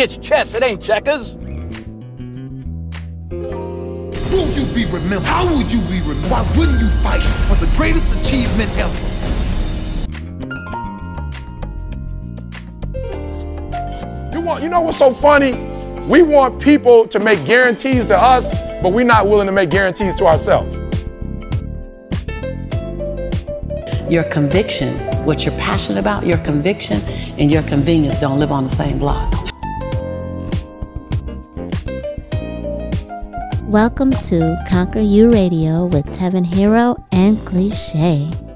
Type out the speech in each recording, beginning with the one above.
It's chess, it ain't checkers. Will you be remembered? How would you be remembered? Why wouldn't you fight for the greatest achievement ever? You want you know what's so funny? We want people to make guarantees to us, but we're not willing to make guarantees to ourselves. Your conviction, what you're passionate about, your conviction and your convenience don't live on the same block. Welcome to Conquer You Radio with Tevin Hero and Cliche.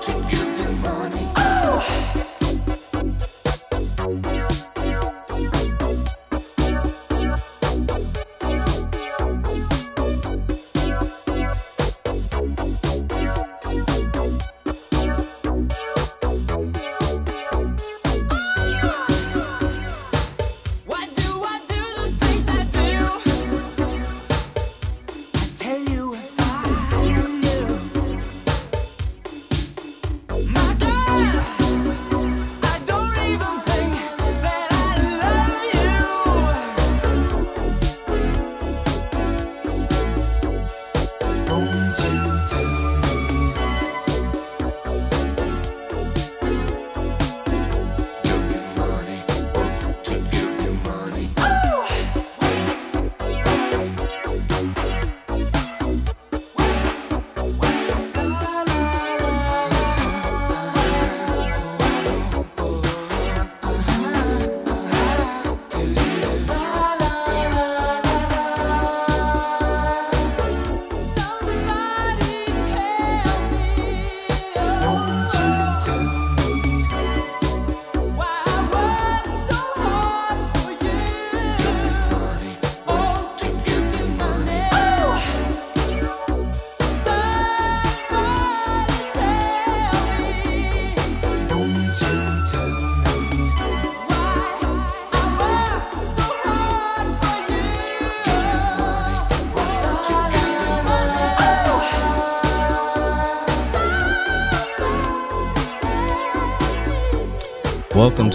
to get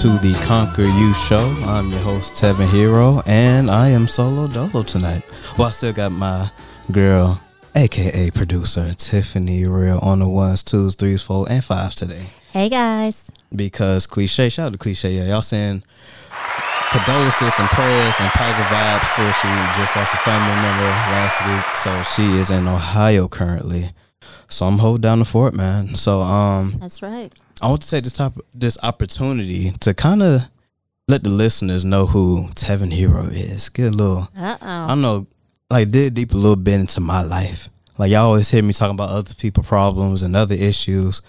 to the Conquer You Show. I'm your host, Tevin Hero, and I am solo dolo tonight. Well, I still got my girl, aka producer, Tiffany Real, on the ones, twos, threes, four, and fives today. Hey guys. Because cliche, shout out to cliche, yeah, y'all saying condolences and prayers and positive vibes to her. She just lost a family member last week, so she is in Ohio currently. So I'm holding down the fort, man. So um, That's right. I want to take this top this opportunity to kind of let the listeners know who Tevin Hero is. Get a little, Uh I don't know, like dig deep a little bit into my life. Like y'all always hear me talking about other people problems and other issues.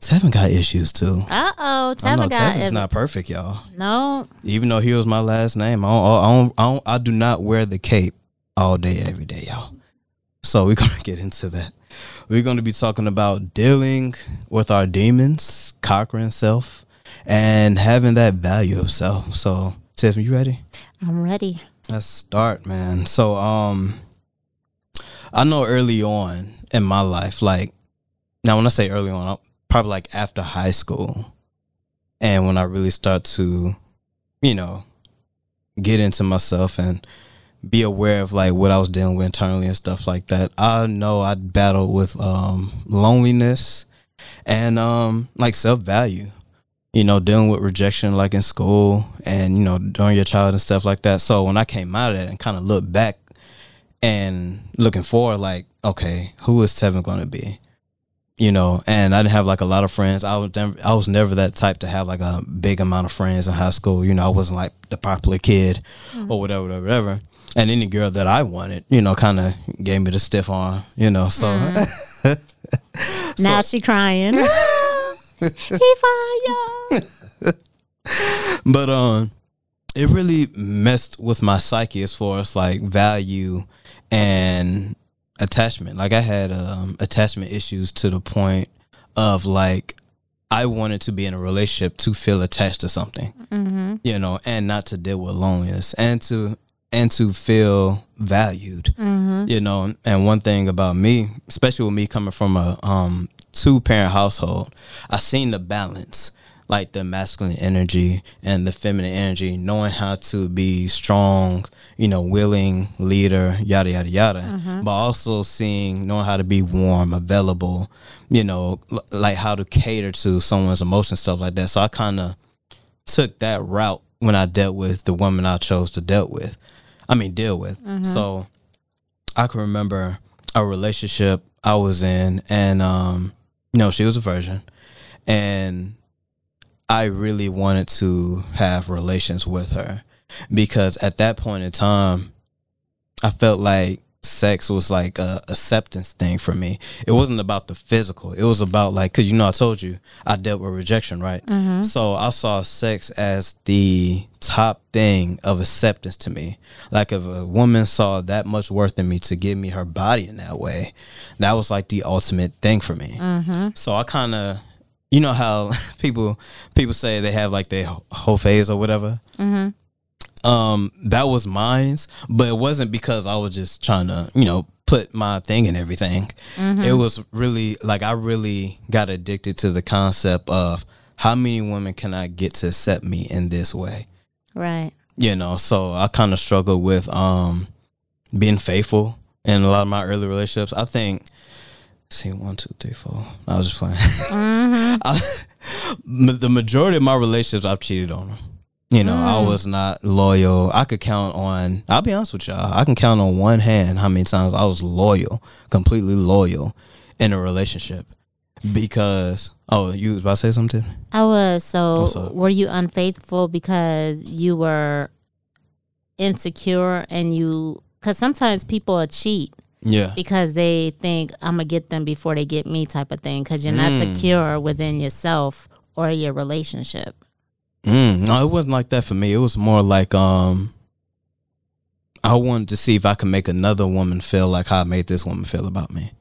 Tevin got issues too. Uh oh. I know Tevin got Tevin's it. not perfect, y'all. No. Even though Hero's my last name, I don't, I don't, I don't, I do not wear the cape all day, every day, y'all. So we're gonna get into that. We're gonna be talking about dealing with our demons, conquering self, and having that value of self. So, Tiffany, you ready? I'm ready. Let's start, man. So, um, I know early on in my life, like now when I say early on, I'm probably like after high school, and when I really start to, you know, get into myself and be aware of like what I was dealing with internally and stuff like that. I know I battled with um loneliness and um like self value. You know, dealing with rejection like in school and you know during your childhood and stuff like that. So when I came out of that and kind of looked back and looking forward, like, okay, who is Tevin going to be? You know, and I didn't have like a lot of friends. I was never, I was never that type to have like a big amount of friends in high school. You know, I wasn't like the popular kid or whatever, whatever, whatever. And any girl that I wanted, you know, kind of gave me the stiff arm. You know, so now she crying. he fire. but um it really messed with my psyche as far as like value and attachment like i had um attachment issues to the point of like i wanted to be in a relationship to feel attached to something Mm-hmm. you know and not to deal with loneliness and to and to feel valued Mm-hmm. you know and one thing about me especially with me coming from a um two parent household i seen the balance like the masculine energy and the feminine energy knowing how to be strong you know willing leader yada yada yada but also seeing knowing how to be warm available you know l- like how to cater to someone's emotions stuff like that so i kind of took that route when I dealt with the woman I chose to deal with. I mean, deal with. So I can remember a relationship I was in, and um, you know, she was a virgin, and I really wanted to have relations with her because at that point in time, I felt like sex was like a acceptance thing for me. It wasn't about the physical. It was about like cuz you know I told you I dealt with rejection, right? Mm-hmm. So I saw sex as the top thing of acceptance to me. Like if a woman saw that much worth in me to give me her body in that way, that was like the ultimate thing for me. Mm-hmm. So I kind of you know how people people say they have like their whole phase or whatever mm-hmm. Um that was mine's but it wasn't because i was just trying to you know put my thing in everything. It was really like i really got addicted to the concept of how many women can i get to accept me in this way? Right. you know so i kind of struggled with um being faithful in a lot of my early relationships. I think see one two three four. I was just playing. I- the majority of my relationships i've cheated on them you know i was not loyal i could count on i'll be honest with y'all i can count on one hand how many times i was loyal completely loyal in a relationship because oh you was about to say something I was. So, were you unfaithful because you were insecure and you? Because sometimes people cheat yeah because they think I'm gonna get them before they get me, type of thing. Because you're not Mm. secure within yourself or your relationship. Mm, no, it wasn't like that for me. It was more like um, I wanted to see if I could make another woman feel like how I made this woman feel about me.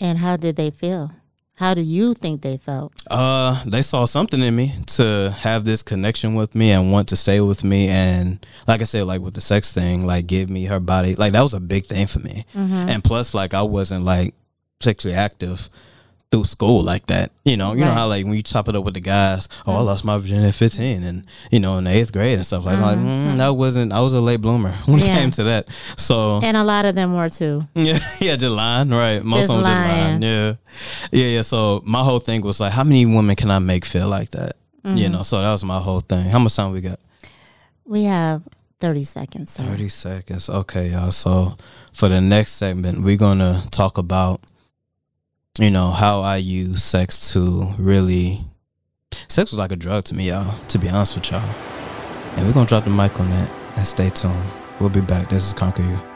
And how did they feel? How do you think they felt? Uh, they saw something in me to have this connection with me and want to stay with me, and like I said, like with the sex thing, like give me her body, like that was a big thing for me. And plus, like I wasn't like sexually active through school like that. You know, you know how like when you chop it up with the guys, oh, I lost my virginity at 15 and, you know, in the eighth grade and stuff like that. Like, mm, that wasn't, I was a late bloomer when it came to that. So, And a lot of them were too. yeah, yeah, just lying, right? Most Just of them just lying. lying. Yeah, yeah, yeah. So my whole thing was like, how many women can I make feel like that? Mm-hmm. You know, so that was my whole thing. How much time we got? We have 30 seconds. So. Thirty seconds. Okay, y'all. So for the next segment, we're gonna talk about, you know, how I use sex to really. Sex was like a drug to me, y'all. To be honest with y'all, and we're gonna drop the mic on that and stay tuned. We'll be back. This is Conquer You.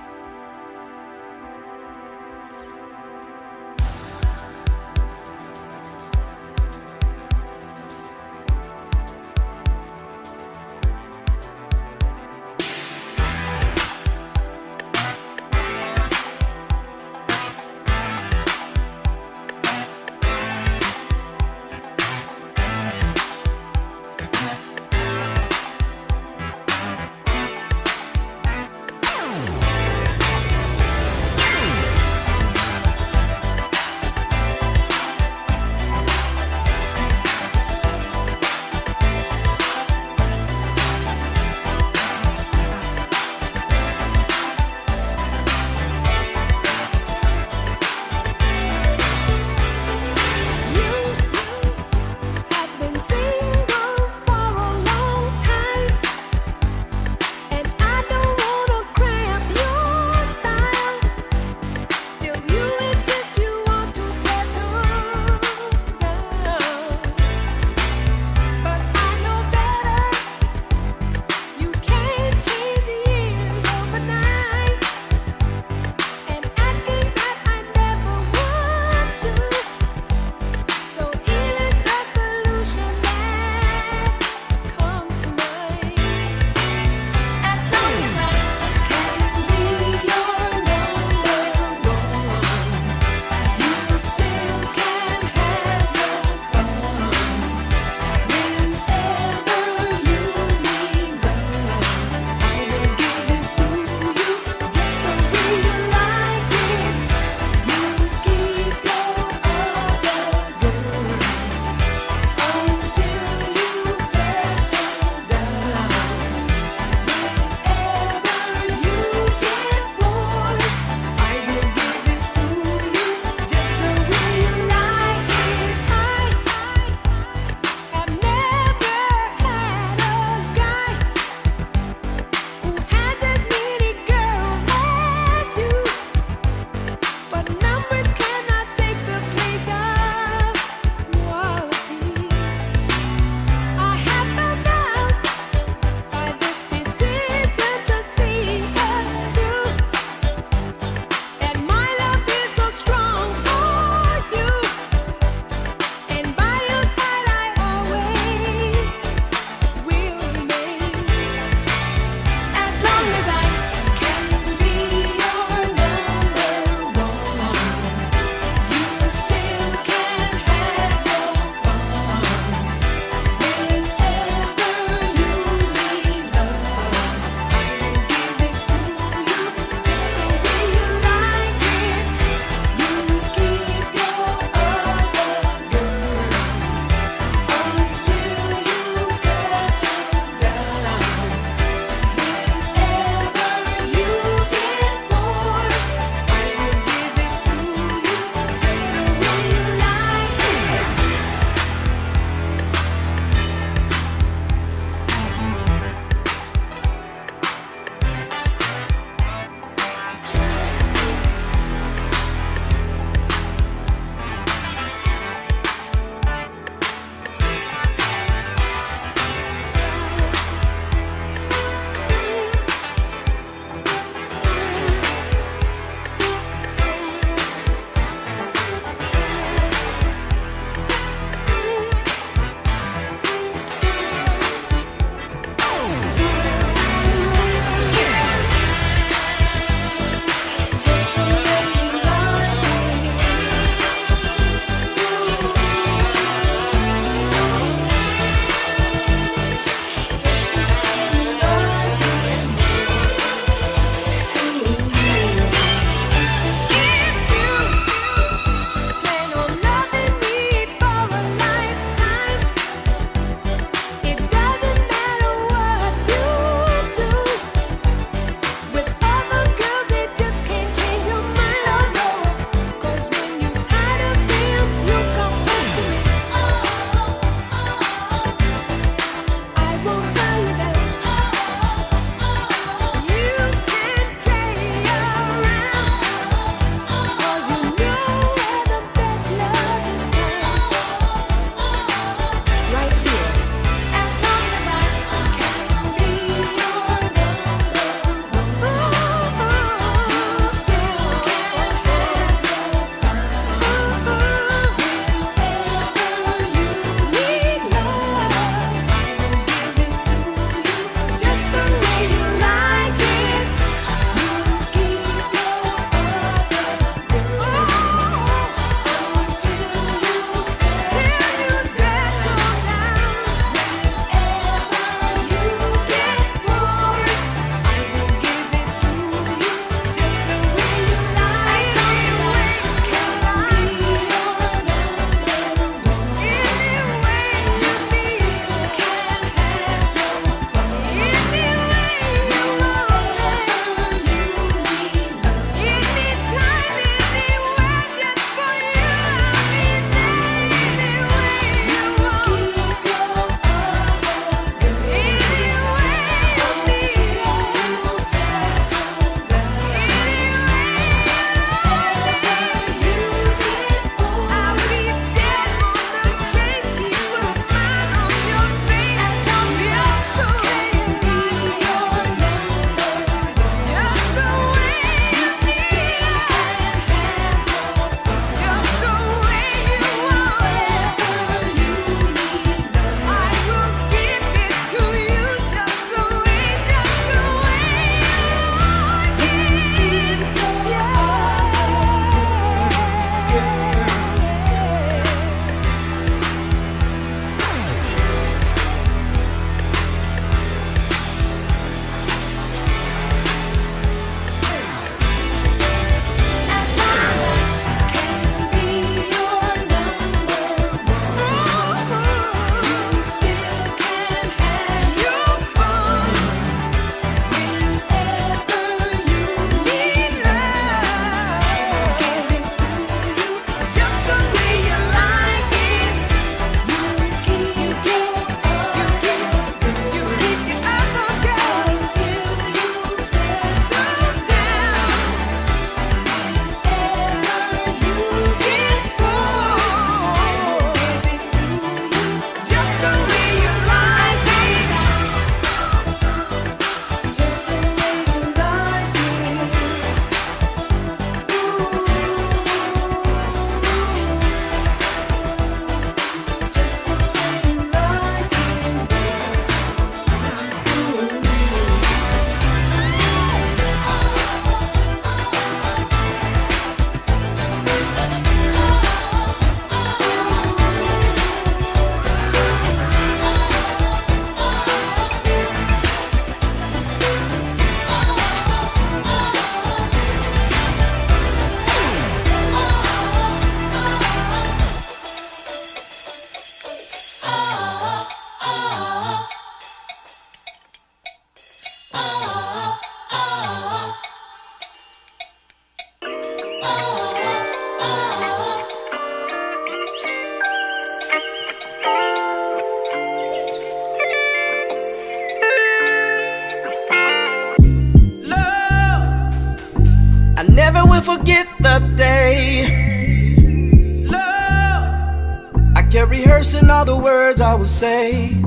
Say.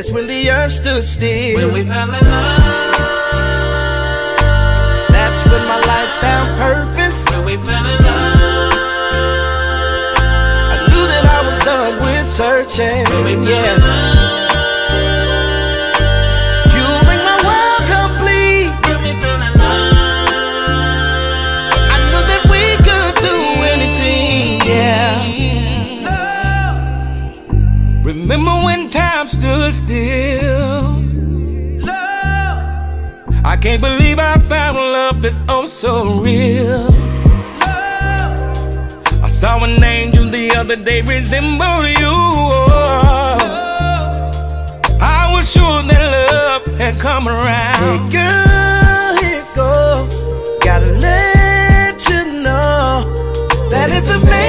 That's when the earth stood still. When we fell in love. That's when my life found purpose. When we fell in love. I knew that I was done with searching. yeah. You can't believe I found love that's oh so real. I saw an angel the other day resemble you. I was sure that love had come around. Hey girl, here it go. Gotta let you know that it's amazing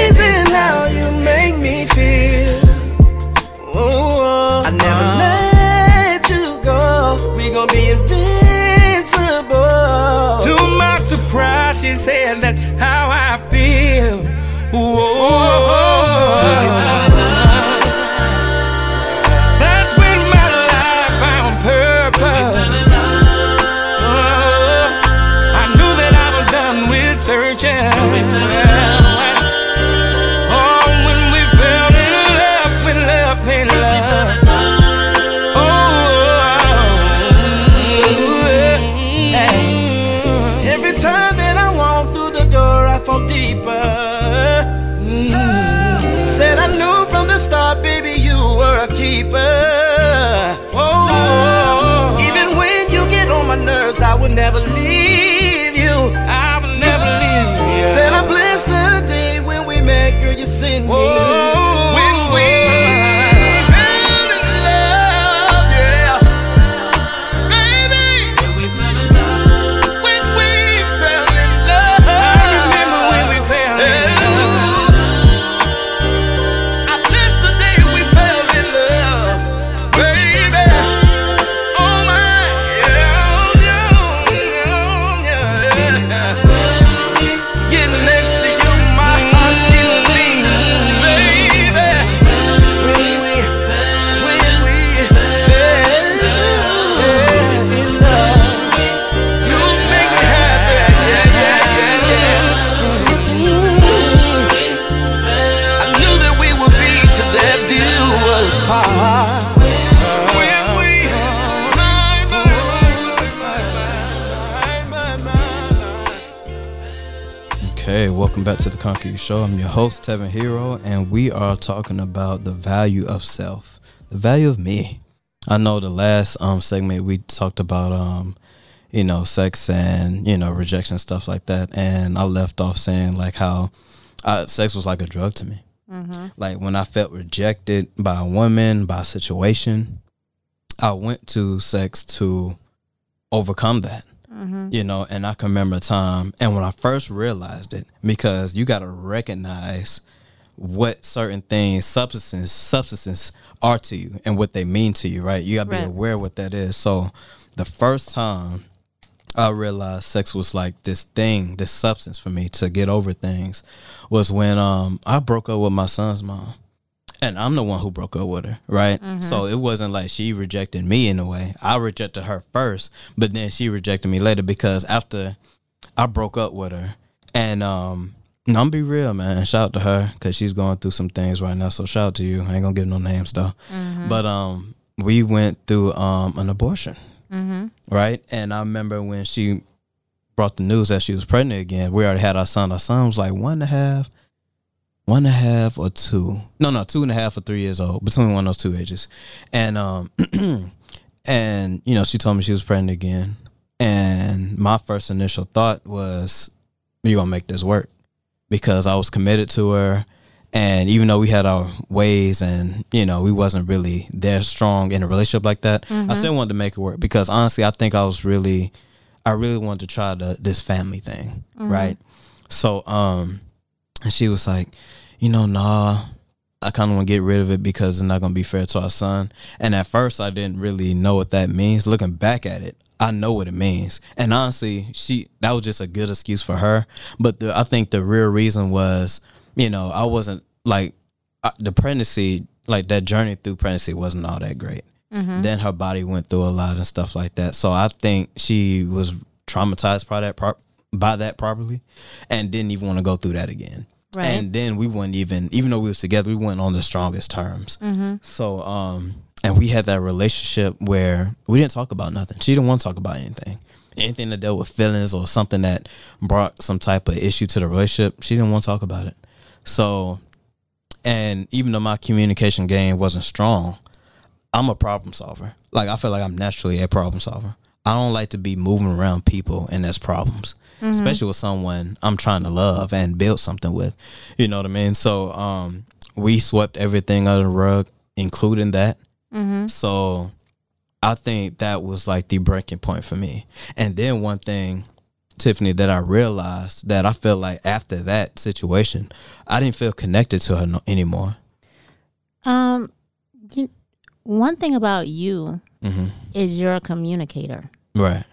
welcome back to the Conquer You Show. I'm your host, Tevin Hero, and we are talking about the value of self, the value of me. I know the last um segment we talked about um, you know, sex and you know rejection stuff like that, and I left off saying like how uh, sex was like a drug to me. Like when I felt rejected by a woman, by a situation, I went to sex to overcome that you know and i can remember a time and when i first realized it because you got to recognize what certain things substances substances are to you and what they mean to you right? You got to be aware of what that is. So the first time i realized sex was like this thing this substance for me to get over things was when um i broke up with my son's mom and I'm the one who broke up with her, right? So it wasn't like she rejected me in a way. I rejected her first, but then she rejected me later because after I broke up with her, and um, no, I'm be real, man. Shout out to her because she's going through some things right now. So shout out to you. I ain't gonna give no names though, but um, we went through um an abortion, right? And I remember when she brought the news that she was pregnant again. We already had our son. Our son was like one and a half one and a half or two. No, no, two and a half or three years old, between one of those two ages. And um and you know, she told me she was pregnant again. And my first initial thought was, You're gonna make this work?" Because I was committed to her, and even though we had our ways, and you know, we wasn't really there strong in a relationship like that, I still wanted to make it work. Because honestly, I think I was really, I really wanted to try the this family thing, right? So, um, and she was like, you know, nah, I kind of want to get rid of it because it's not going to be fair to our son. And at first, I didn't really know what that means. Looking back at it, I know what it means. And honestly, she that was just a good excuse for her. But the, I think the real reason was, you know, I wasn't like uh, the pregnancy, like that journey through pregnancy wasn't all that great. Then her body went through a lot and stuff like that. So I think she was traumatized by that pro- by that properly, and didn't even want to go through that again. Right. And then we weren't even, even though we was together, we weren't on the strongest terms. So, um, and we had that relationship where we didn't talk about nothing. She didn't want to talk about anything, anything that dealt with feelings or something that brought some type of issue to the relationship. She didn't want to talk about it. So, and even though my communication game wasn't strong, I'm a problem solver. Like I feel like I'm naturally a problem solver. I don't like to be moving around people and there's problems, especially with someone I'm trying to love and build something with. You know what I mean? So um, we swept everything under the rug, including that. So I think that was like the breaking point for me. And then one thing, Tiffany, that I realized that I felt like after that situation, I didn't feel connected to her no, anymore. Um, you, one thing about you Mm-hmm. is you're a communicator, Right.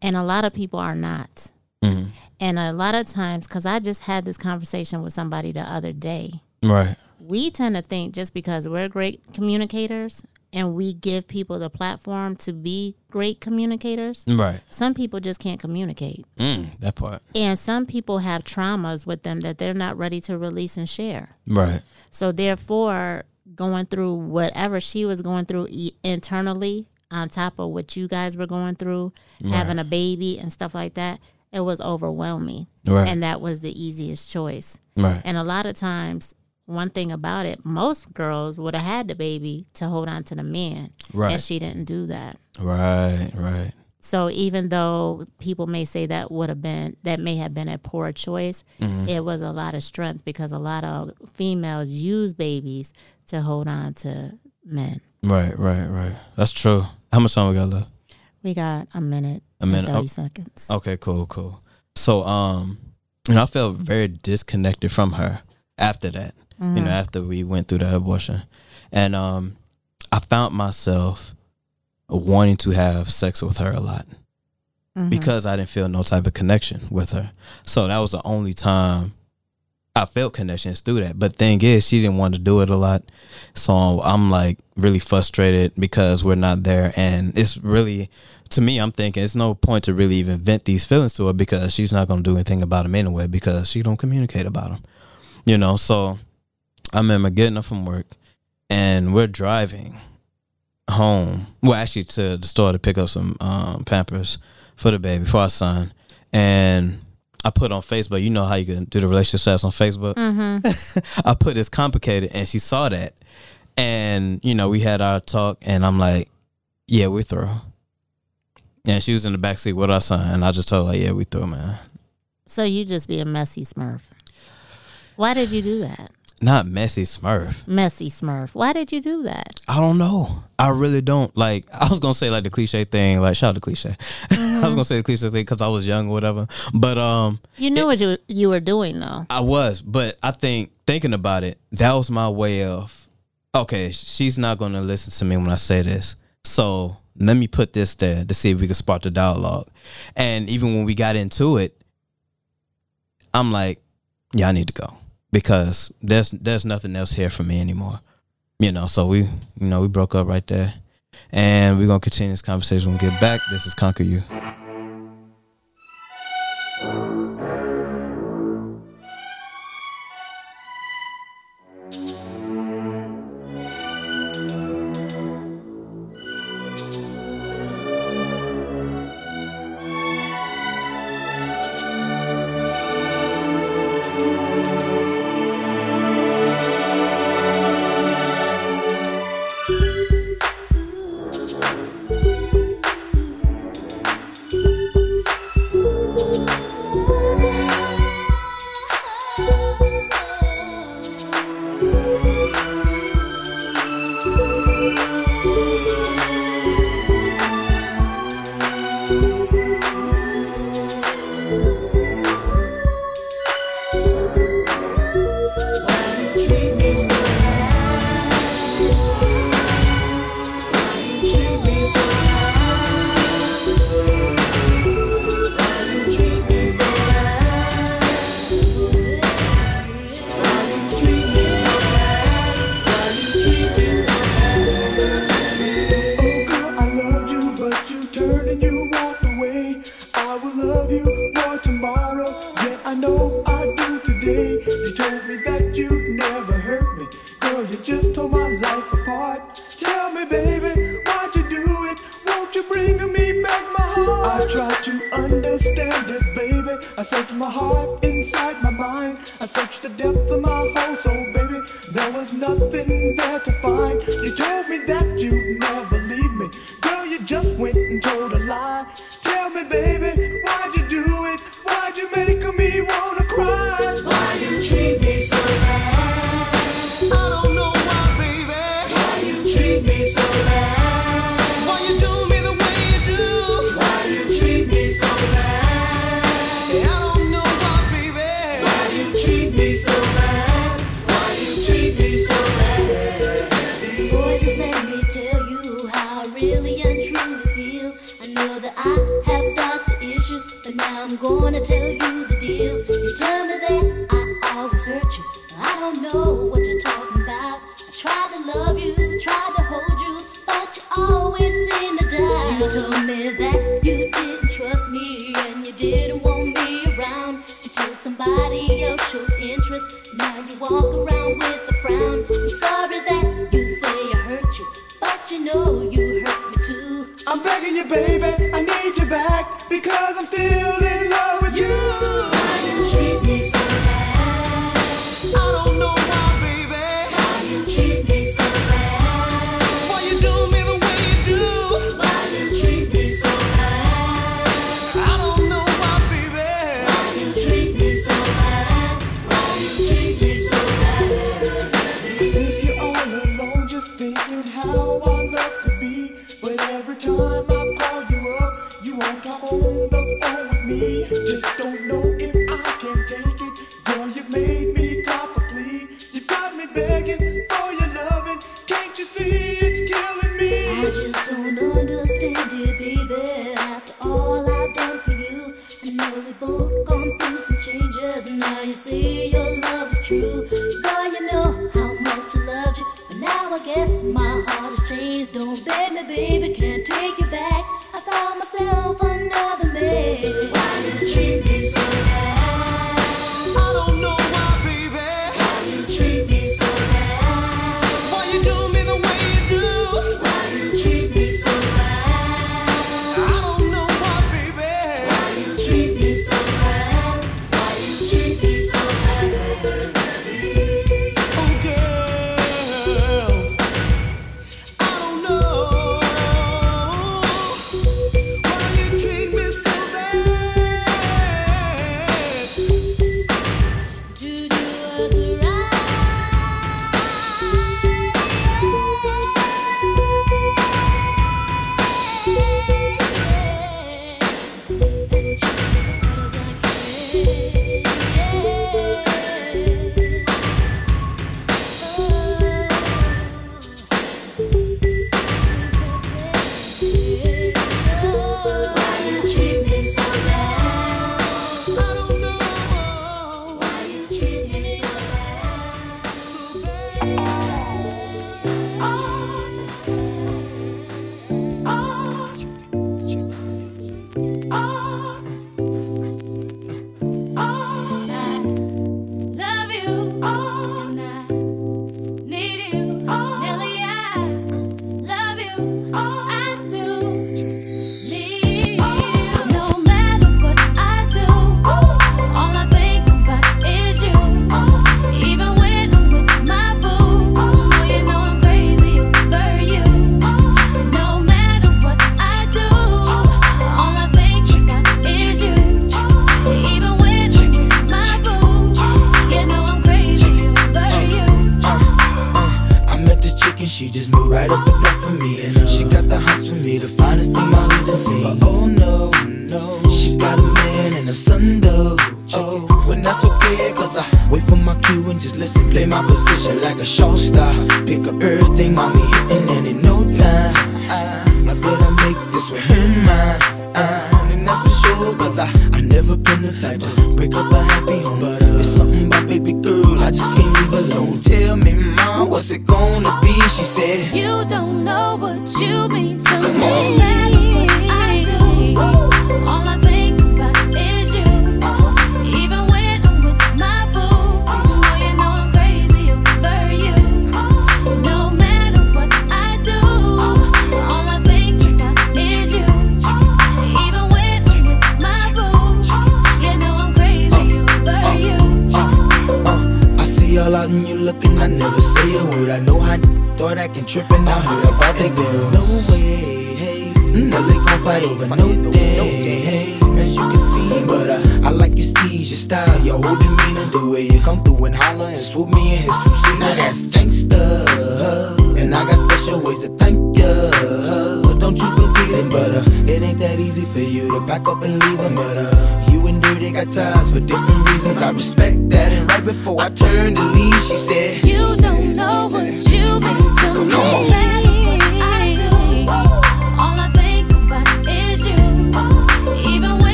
and a lot of people are not. Mm-hmm. And a lot of times, because I just had this conversation with somebody the other day, Right. we tend to think just because we're great communicators and we give people the platform to be great communicators, Right. some people just can't communicate. Mm, that part. And some people have traumas with them that they're not ready to release and share. Right. So therefore, going through whatever she was going through e- internally, on top of what you guys were going through, having a baby and stuff like that, it was overwhelming. Right. And that was the easiest choice. Right. And a lot of times, one thing about it, most girls would have had the baby to hold on to the man, Right. and she didn't do that. Right. Right. So even though people may say that would have been that may have been a poor choice, Mm-hmm. it was a lot of strength because a lot of females use babies to hold on to men. Right. Right. Right. That's true. How much time we got left? We got a minute, A minute. thirty Oh. seconds. Okay. Cool. Cool. So, um, you know, I felt very disconnected from her after that. You know, after we went through that abortion, and um, I found myself wanting to have sex with her a lot because I didn't feel no type of connection with her. So that was the only time I felt connections through that. But thing is, she didn't want to do it a lot, so I'm like really frustrated because we're not there, and it's really. To me, I'm thinking it's no point to really even vent these feelings to her because she's not going to do anything about them anyway because she don't communicate about them, you know. So I remember getting up from work, and we're driving home. Well, actually, to the store to pick up some um, Pampers for the baby for our son, and I put on Facebook. You know how you can do the relationship stats on Facebook. I put it's complicated, and she saw that, and you know we had our talk, and I'm like, yeah, we're through. And she was in the back seat with our son, and I just told her, yeah, we through, man. So you just be a messy Smurf. Why did you do that? Not messy Smurf. Messy Smurf. Why did you do that? I don't know. I really don't. Like, I was gonna say like the cliche thing, like shout out to cliche. I was gonna say the cliche thing because I was young or whatever. But um, You knew what you you were doing though. I was. But I think thinking about it, that was my way of, okay, she's not gonna listen to me when I say this, so let me put this there to see if we can spark the dialogue. And even when we got into it, I'm like, yeah, I need to go because there's there's nothing else here for me anymore. You know, so we you know we broke up right there, and we're gonna continue this conversation when we get back. This is Conquer You.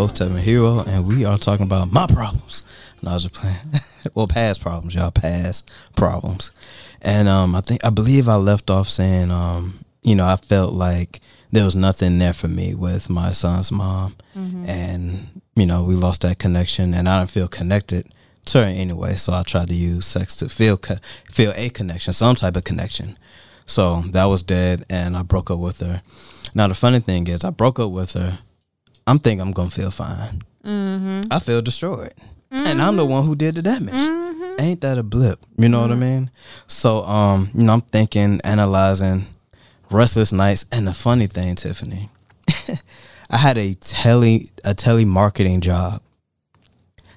Host, Tevin Hero, and we are talking about my problems. No, I was just playing. well, past problems, y'all. Past problems. And um, I think I believe I left off saying, um, you know, I felt like there was nothing there for me with my son's mom, and you know, we lost that connection, and I didn't feel connected to her anyway. So I tried to use sex to feel co- feel a connection, some type of connection. So that was dead, and I broke up with her. Now the funny thing is, I broke up with her. I'm thinking I'm gonna feel fine. Mm-hmm. I feel destroyed, and I'm the mm-hmm. one who did the damage. Mm-hmm. Ain't that a blip? You know what I mean? So, um, you know, I'm thinking, analyzing, restless nights, and the funny thing, Tiffany, I had a tele a telemarketing job.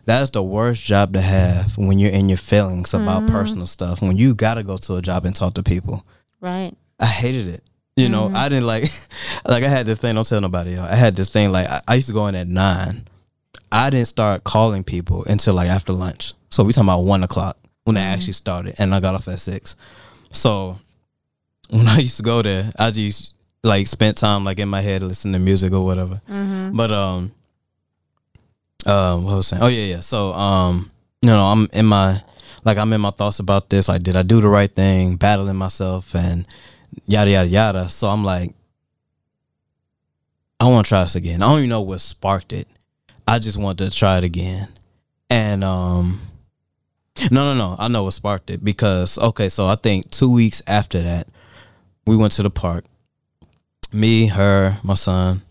That's the worst job to have when you're in your feelings about personal stuff. When you gotta go to a job and talk to people. Right. I hated it. You know, I didn't like like I had this thing, don't tell nobody y'all. I had this thing like I, I used to go in at nine. I didn't start calling people until like after lunch. So we talking about one o'clock when I actually started and I got off at six. So when I used to go there, I just like spent time like in my head listening to music or whatever. But um um what was I saying? Oh yeah, yeah. So um you know, I'm in my like I'm in my thoughts about this, like did I do the right thing, battling myself and yada yada yada. So I'm like, I want to try this again. I don't even know what sparked it. I just want to try it again. And um no no no, I know what sparked it because okay, so I think two weeks after that, we went to the park. Me, her, my son.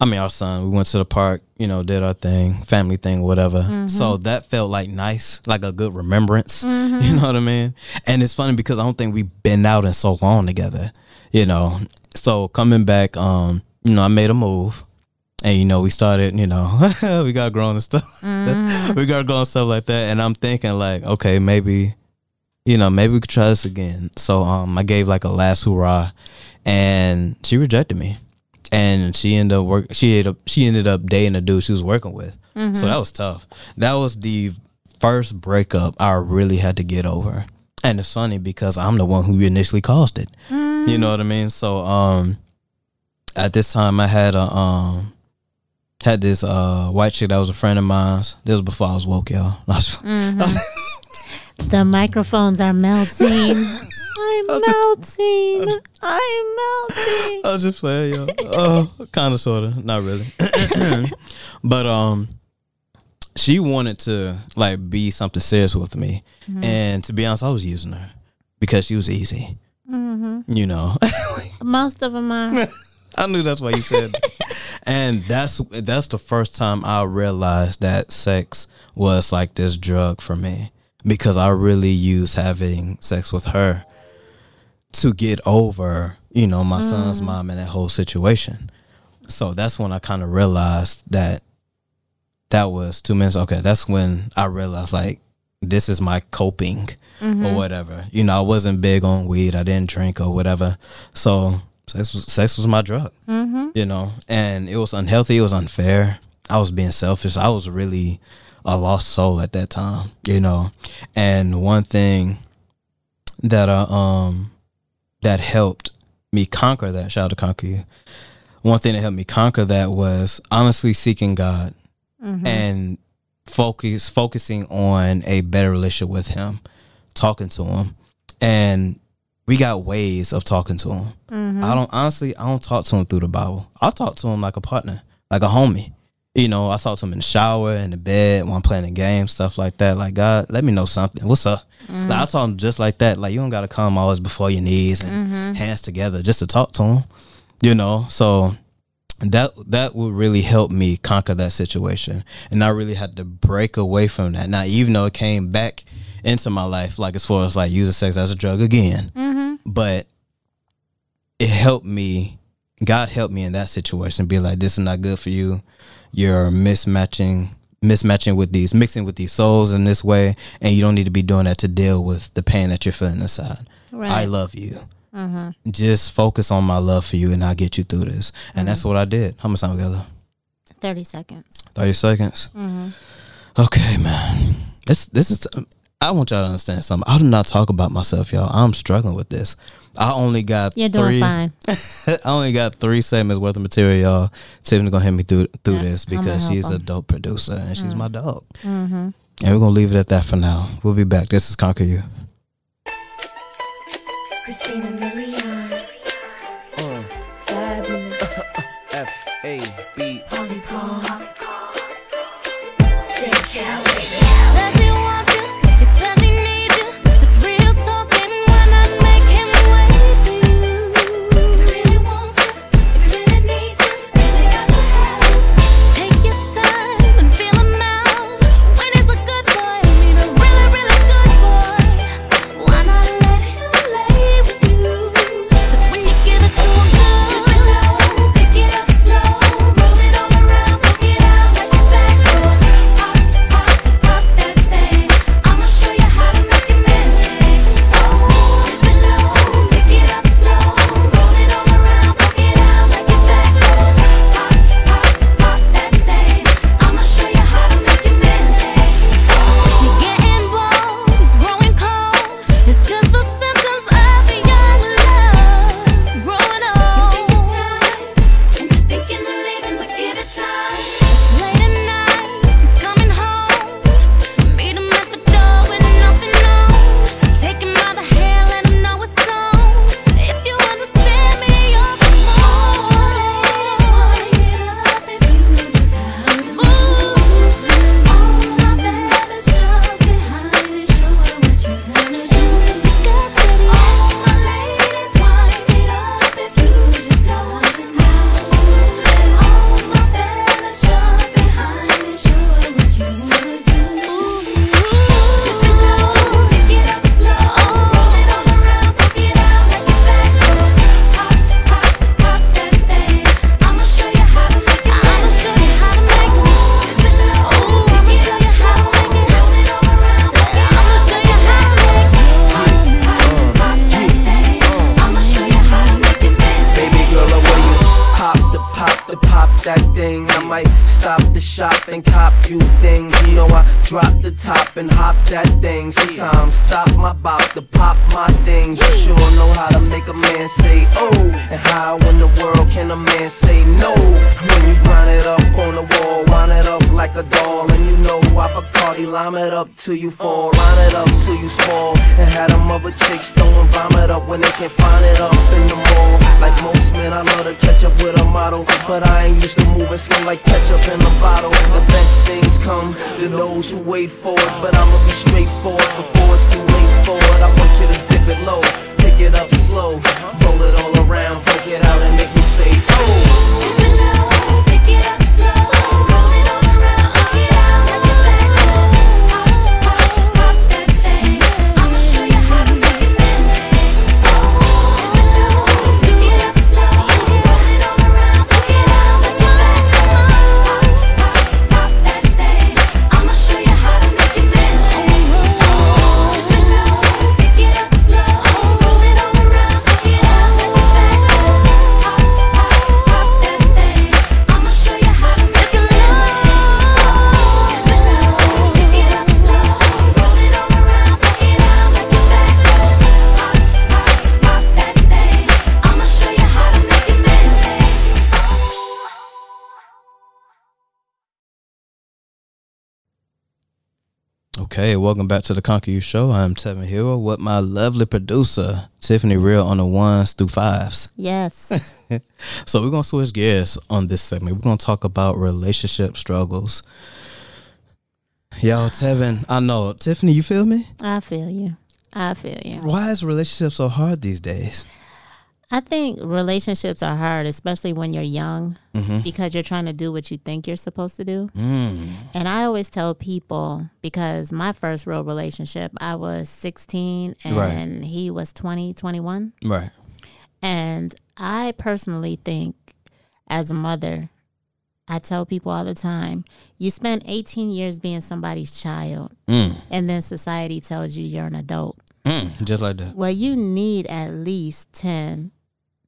I mean our son. We went to the park, you know, did our thing, family thing, whatever. So that felt like nice, like a good remembrance. You know what I mean? And it's funny because I don't think we've been out in so long together. You know. So coming back, um, you know, I made a move and you know we started you know we got grown and stuff Mm-hmm. we got grown and stuff like that and i'm thinking like okay maybe you know maybe we could try this again so um i gave like a last hurrah and she rejected me and she ended up work she ended up she ended up dating a dude she was working with. So that was tough. That was the first breakup i really had to get over. And it's funny because i'm the one who initially caused it. You know what i mean? So um at this time I had a um had this uh white chick that was a friend of mine's. This was before I was woke, y'all. Was- The microphones are melting. I'm melting. I'm melting. I was just playing, yo. Oh, kind of, sort of, not really. but um, she wanted to like be something serious with me, and to be honest, I was using her because she was easy. You know, Most of them are. I knew that's why you said. and that's that's the first time I realized that sex was like this drug for me because I really used having sex with her to get over, you know, my son's mm. mom and that whole situation. So that's when I kind of realized that that was two minutes. Okay, that's when I realized like this is my coping or mm-hmm. whatever. You know, I wasn't big on weed. I didn't drink or whatever. So sex was, sex was my drug. Mm-hmm. You know, and it was unhealthy. It was unfair. I was being selfish. I was really a lost soul at that time. You know, and one thing that I um that helped me conquer that. Shout out to conquer you. One thing that helped me conquer that was honestly seeking God mm-hmm. and focus focusing on a better relationship with Him, talking to Him, and we got ways of talking to Him. Mm-hmm. I don't honestly I don't talk to Him through the Bible. I talk to Him like a partner, like a homie. You know, I talk to him in the shower, in the bed, when I'm playing a game, stuff like that. Like, God, let me know something. What's up? Like, I talk to him just like that. Like, you don't got to come always before your knees and mm-hmm. hands together just to talk to him. You know, so that that would really help me conquer that situation, and I really had to break away from that. Now, even though it came back into my life, like as far as like using sex as a drug again, mm-hmm. but it helped me. God helped me in that situation. Be like, this is not good for you. You're mismatching, mismatching with these, mixing with these souls in this way, and you don't need to be doing that to deal with the pain that you're feeling inside. I love you. Mm-hmm. Just focus on my love for you, and I'll get you through this. And that's mm-hmm. what I did. How much time together? 30 seconds. Thirty seconds. Mm-hmm. Okay, man. This this is. I want y'all to understand something. I do not talk about myself, y'all. I'm struggling with this. I only got You're doing three. fine. I only got three segments worth of material, y'all. Tiffany gonna help me through through Yeah, this because help she's a dope producer and she's my dog. Mm-hmm. And we're gonna leave it at that for now. We'll be back. This is Conquer You. Christina Milian. Welcome back to the Conquer You Show. I'm Tevin Hero with my lovely producer, Tiffany Real on the ones through fives. Yes. So we're gonna switch gears on this segment. We're gonna talk about relationship struggles. Yo, Tevin, I know. Tiffany, you feel me? I feel you. I feel you. Why is relationship so hard these days? I think relationships are hard, especially when you're young, Mm-hmm. because you're trying to do what you think you're supposed to do. Mm. And I always tell people because my first real relationship, I was 16 and Right. he was 20, 21. Right. And I personally think, as a mother, I tell people all the time, you spend 18 years being somebody's child, Mm. and then society tells you you're an adult. Mm. Just like that. Well, you need at least 10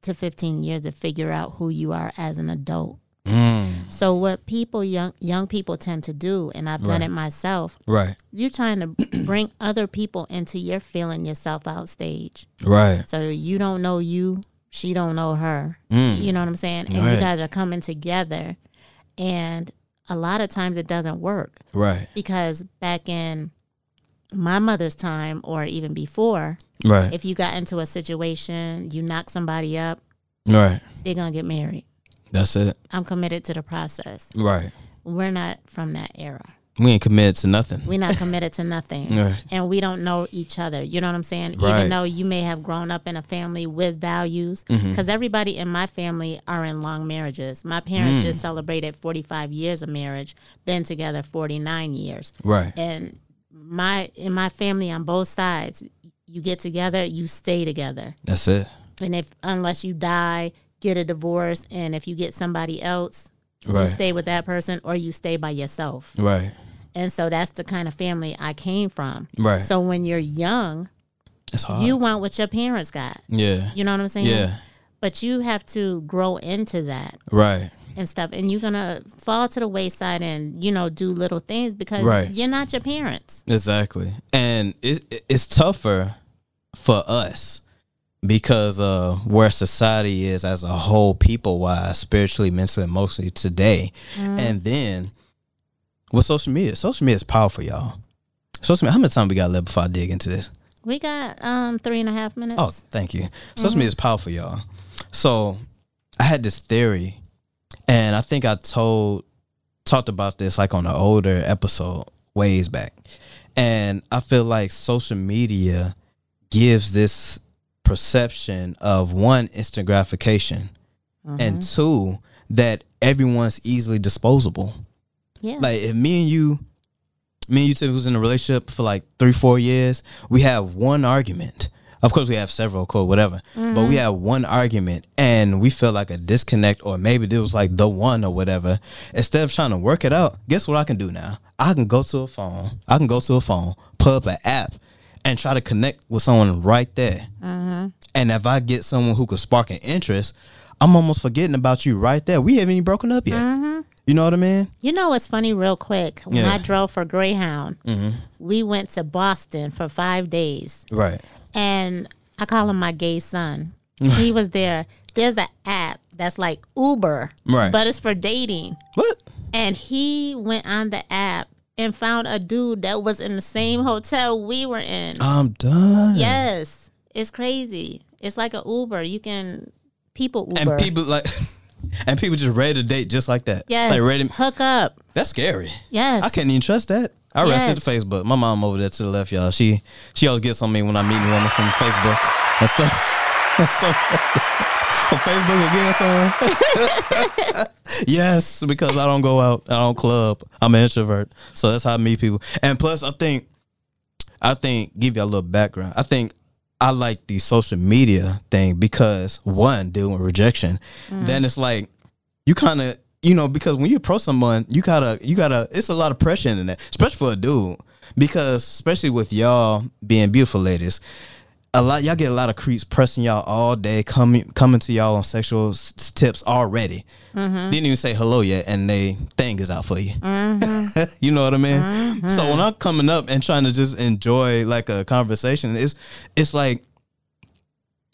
to 15 years to figure out who you are as an adult. Mm. So what people young young people tend to do and I've done Right. it myself, Right. you're trying to bring other people into your feeling yourself out stage. Right. So you don't know you, she don't know her. Mm. You know what I'm saying? And Right. you guys are coming together and a lot of times it doesn't work Right. because back in my mother's time or even before, Right. if you got into a situation, you knock somebody up, Right. they're to get married. That's it. I'm committed to the process. Right. We're not from that era. We ain't committed to nothing. We're not committed to nothing. Right. And we don't know each other. You know what I'm saying? Right. Even though you may have grown up in a family with values, Mm-hmm. because everybody in my family are in long marriages. My parents Mm. just celebrated 45 years of marriage, been together 49 years. Right. And my in my family on both sides, you get together, you stay together. That's it. And if unless you die, get a divorce, and if you get somebody else, you stay with that person or you stay by yourself. Right. And so that's the kind of family I came from. Right. So when you're young, It's hard. you want what your parents got. yeah. You know what I'm saying? Yeah. But you have to grow into that Right. And stuff. And you're gonna fall to the wayside and, you know, do little things because Right. you're not your parents. Exactly. And it, it's tougher for us because of where society is as a whole, people wise, spiritually, mentally, emotionally today. And then with social media, social media is powerful, y'all. Social media, how much time we got left before I dig into this? We got um three and a half minutes. Oh, thank you. Social media is powerful, y'all. So I had this theory, and I think I told talked about this like on an older episode ways back. And I feel like social media gives this perception of one instant gratification and mm-hmm. two that everyone's easily disposable. yeah. Like if me and you, me and you Tiff, was in a relationship for like three, four years, we have one argument. Of course, we have several, quote, whatever. But we mm-hmm. have one argument, and we feel like a disconnect, or maybe there was like the one or whatever. Instead of trying to work it out, guess what I can do now? I can go to a phone. I can go to a phone, pull up an app, and try to connect with someone right there. Mm-hmm. And if I get someone who could spark an interest, I'm almost forgetting about you right there. We haven't even broken up yet. Mm-hmm. You know what I mean? You know what's funny, real quick? When Yeah. I drove for Greyhound, Mhm. we went to Boston for five days. Right. And I call him my gay son. he was there. There's an app that's like Uber, Right. but it's for dating. What? And he went on the app and found a dude that was in the same hotel we were in. I'm done. Yes, it's crazy. It's like a Uber. You can people Uber. And people like, and people just ready to date just like that. yes, Like ready. hook up. That's scary. Yes, I can't even trust that. I rested Yes. the Facebook. My mom over there to the left, y'all. She she always gets on me when I meet a woman from Facebook and stuff. and stuff. On Facebook again, son. yes, because I don't go out. I don't club. I'm an introvert, so that's how I meet people. And plus, I think, I think, give you a little background. I think I like the social media thing because one, dealing with rejection. Mm. Then it's like you kind of you know because when you approach someone you gotta you gotta it's a lot of pressure in that especially for a dude. Because especially with y'all being beautiful ladies a lot y'all get a lot of creeps pressing y'all all day coming coming to y'all on sexual s- tips already. Mm-hmm. Didn't even say hello yet and they thing is out for you. Mm-hmm. You know what i mean? Mm-hmm. So when i'm coming up and trying to just enjoy like a conversation it's it's like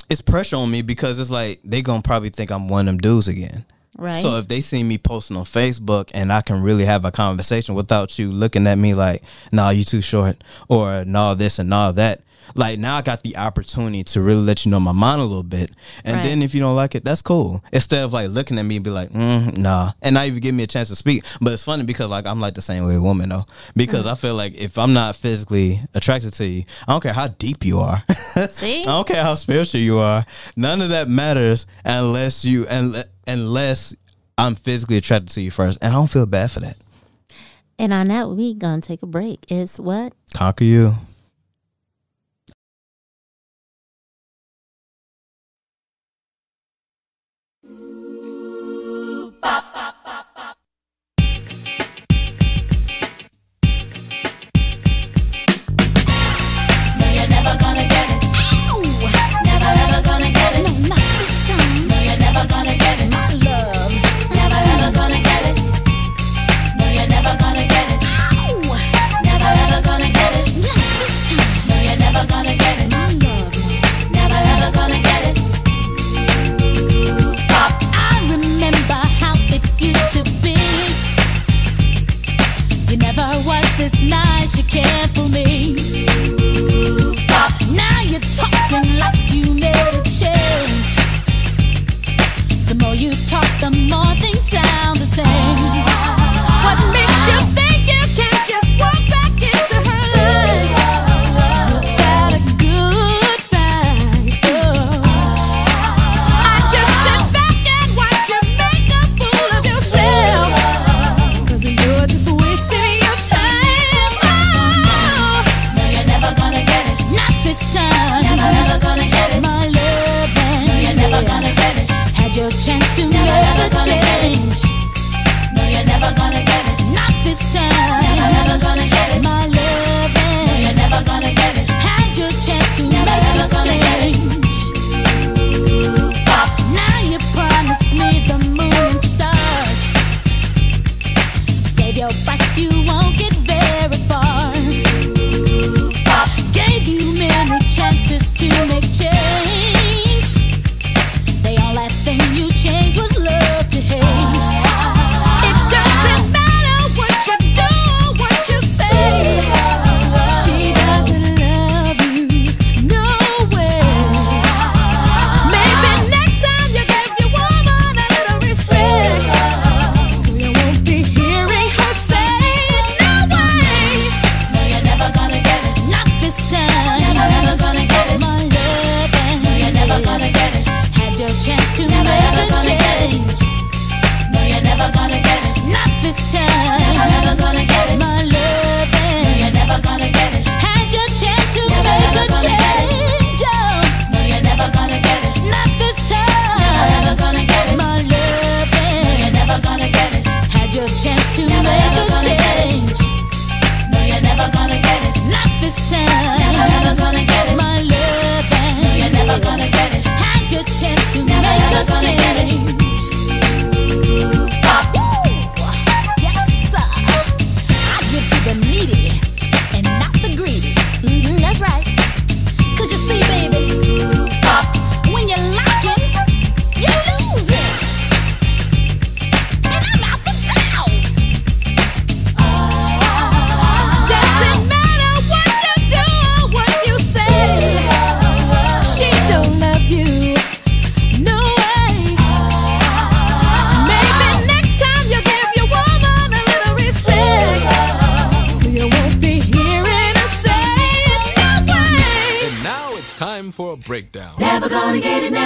it's pressure on me because it's like they gonna probably think i'm one of them dudes again right. so if they see me posting on Facebook and I can really have a conversation without you looking at me like, "Nah, you too short," or "Nah, this and nah that," like now I got the opportunity to really let you know my mind a little bit. And Right. then if you don't like it, that's cool. Instead of like looking at me and be like, mm, "Nah," and not even give me a chance to speak. But it's funny because like I'm like the same way with women though, because I feel like if I'm not physically attracted to you, I don't care how deep you are. See? I don't care how spiritual you are. None of that matters unless you unle- unless I'm physically attracted to you first, and I don't feel bad for that. And on that, we gonna take a break. It's what? Conquer you. No, the more things sound the same.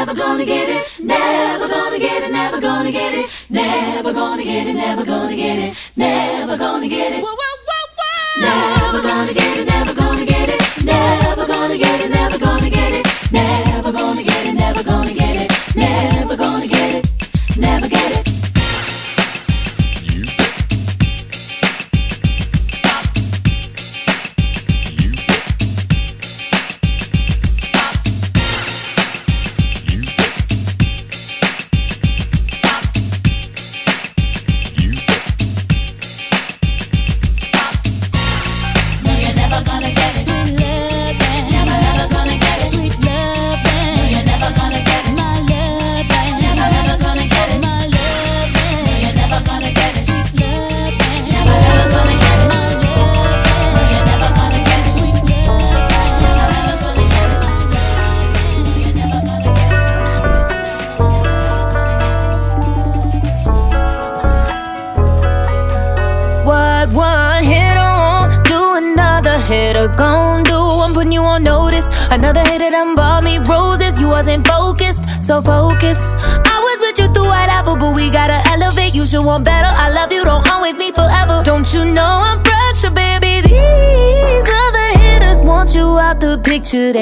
Never gonna get it, never gonna get it, never gonna get it, never gonna get it, never gonna get it, never gonna get it. Out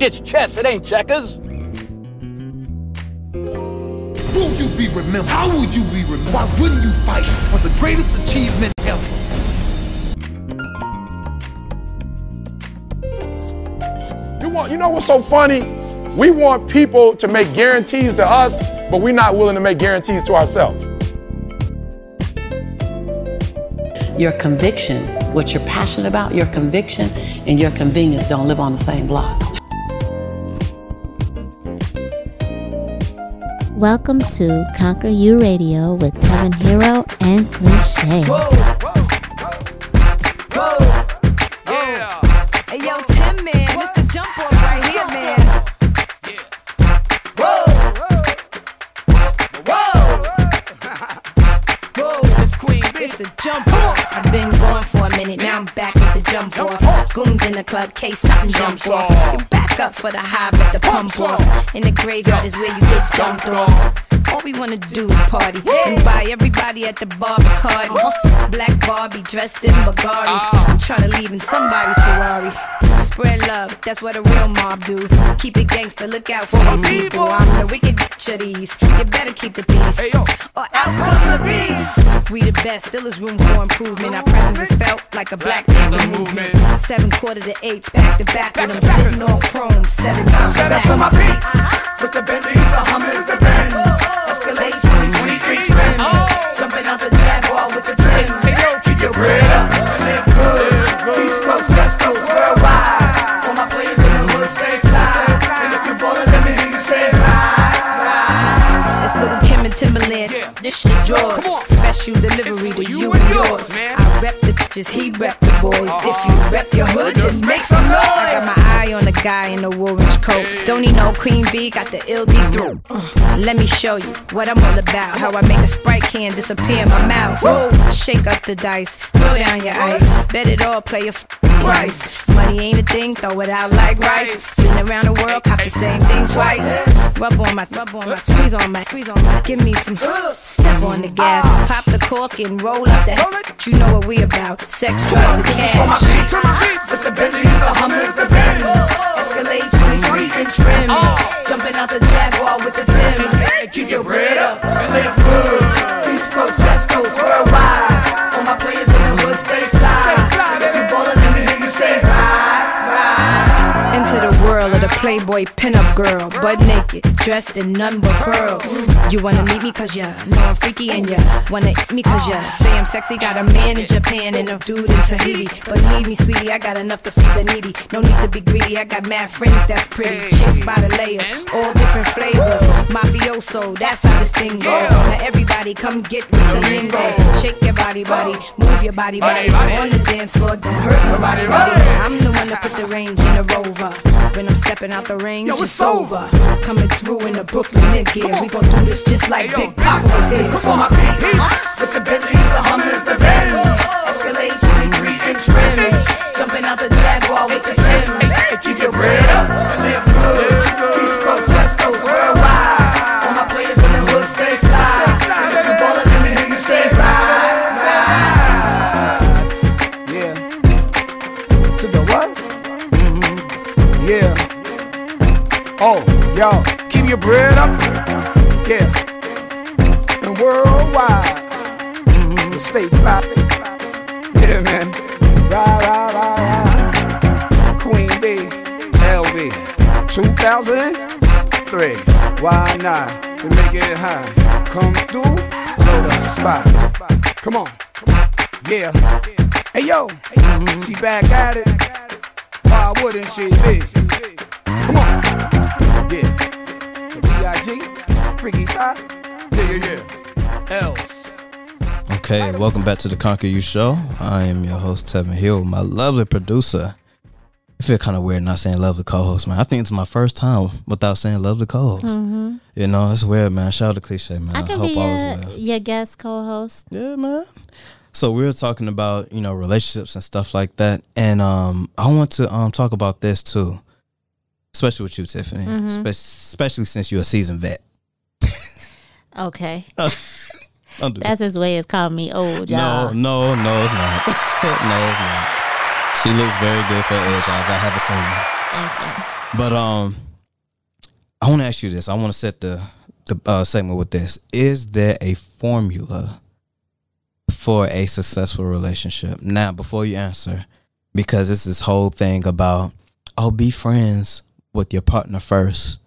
It's chess, it ain't checkers. Won't you be remembered? How would you be remembered? Why wouldn't you fight for the greatest achievement ever? You want, you know what's so funny? We want people to make guarantees to us, but we're not willing to make guarantees to ourselves. Your conviction, what you're passionate about, your conviction and your convenience don't live on the same block. Welcome to Conquer You Radio with Tevin Hero and Cliche. Hey yo, Tim man, it's the jump off right here, man. Whoa, whoa, whoa, it's Queen B. It's the jump off. I've been going for a minute, now I'm back with the jump off. Goons in the club, case something jump off. You up for the high, but the pump off. In the graveyard is where you get dumped off. All we wanna do is party and buy everybody at the bar Bacardi. Black Barbie dressed in Bulgari. I'm trying to leave in somebody's Ferrari. Spread love, that's what a real mob do. Keep it gangster, look out for your people. I'm the wicked bitch of these. You better keep the peace, or out come the beast. We the best, still is room for improvement. Our presence is felt like a Black Panther movement. Seven quarter to eights, back to back with them sitting on chrome seven times. Set us back. on my beats. With the Bentleys, the Hummers, the Benz. Escalade 2023 trims. Special delivery to you and yours. The bitches, he rep the boys. If you rep your hood, then make some noise. I got my eye on the guy in the orange coat. Don't need no queen bee, got the LD throat. Uh, let me show you what I'm all about. How I make a sprite can disappear in my mouth. Shake up the dice, throw down your ice. Bet it all, play a f- price. Money ain't a thing, throw it out like rice. Been around the world, cop the same thing twice. Rub on my, rub on my, squeeze on my, squeeze on my. Give me some, step on the gas, pop the cork and roll up that. You know what we about? Sex, mm. drugs, and cash. With the Bentleys, the Hummers, the Benz. Escalade 23 in trims. Uh. Jumping out the Jaguar with the Timbs. Keep your bread up and live good. Playboy pinup girl, butt naked, dressed in none but pearls. You wanna meet me cause ya know I'm freaky and ya wanna eat me cause ya say I'm sexy. Got a man in Japan and a dude in Tahiti. Believe me, sweetie, I got enough to feed the needy. No need to be greedy, I got mad friends that's pretty. Chicks by the layers, all different flavors. Mafioso, that's how this thing go. Now everybody come get with the lingo. Shake your body, body, move your body, body. On the dance floor, don't hurt nobody, body. I'm the one that put the range in the rover. When I'm stepping out the range, it's over. Coming through in the Brooklyn mid gear. We gon' do this just like Big Papa was here. This is for my peeps. With the Bentleys, the Hummers, the Benz. Escalade 23 in trims. Jumping out the Jaguar with the Timbs. Keep your bread up and live good. East Coast, West Coast, worldwide. All my players in the hood stay fly. And if you ballin', let me hear you say ride, ride. Yeah. To the what? Mm-hmm. Yeah. Oh, yo, keep your bread up. Yeah. And worldwide. Stay fly. Yeah, man. Ride, ride, ride, ride. Queen B, LB. 2003. Why not? To make it high. Come through, know the spot. Come on. Yeah. Hey yo, she back at it. Why wouldn't she be? Come. Yeah. The B.I.G. Freaky Top. Yeah, yeah, yeah. Else. Okay, welcome back to the Conquer You Show. I am your host, Tevin Hill, my lovely producer. I feel kind of weird not saying lovely co-host, man. I think it's my first time without saying lovely co-host. Mhm. You know, it's weird, man. Shout out to cliche, man. I I, hope be all is your, well. your guest co-host. Yeah, man. So we were talking about you know relationships and stuff like that, and um, I want to um talk about this too, especially with you, Tiffany, Mhm. Spe- especially since you're a seasoned vet. Okay. That's his way of calling me old, y'all. No, no, no, it's not. no, it's not. She looks very good for her age. I I haven't seen her. Thank you. But um, I want to ask you this. I want to set the the uh, segment with this. Is there a formula for a successful relationship? Now, before you answer, because it's this whole thing about oh, be friends with your partner first,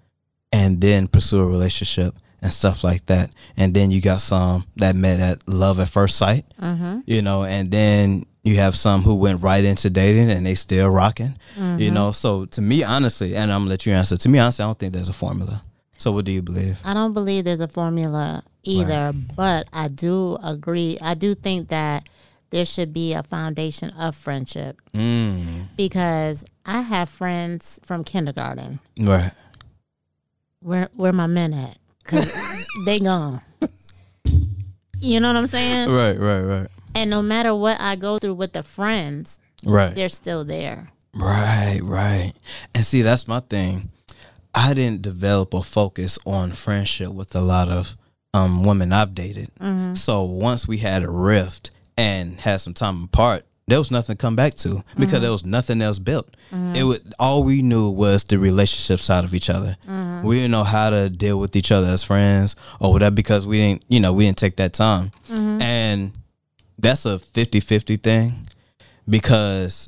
and then pursue a relationship and stuff like that. And then you got some that met at love at first sight Mhm. you know, and then you have some who went right into dating and they still rocking, you Mhm. know. So to me, honestly, and I'm gonna let you answer. To me, honestly, I don't think there's a formula. So what do you believe? I don't believe there's a formula either, but I do agree. I do think that there should be a foundation of friendship Mm. because I have friends from kindergarten. Right. Where where my men at? Cause they gone. You know what I'm saying? Right. Right. Right. And no matter what I go through with the friends, Right. they're still there. Right. Right. And see, that's my thing. I didn't develop a focus on friendship with a lot of um women I've dated. Mhm. So once we had a rift and had some time apart, there was nothing to come back to because Mhm. there was nothing else built. Mhm. It would all we knew was the relationship side of each other. Mhm. We didn't know how to deal with each other as friends or whatever because we didn't, you know, we didn't take that time. Mhm. And that's a 50-50 thing because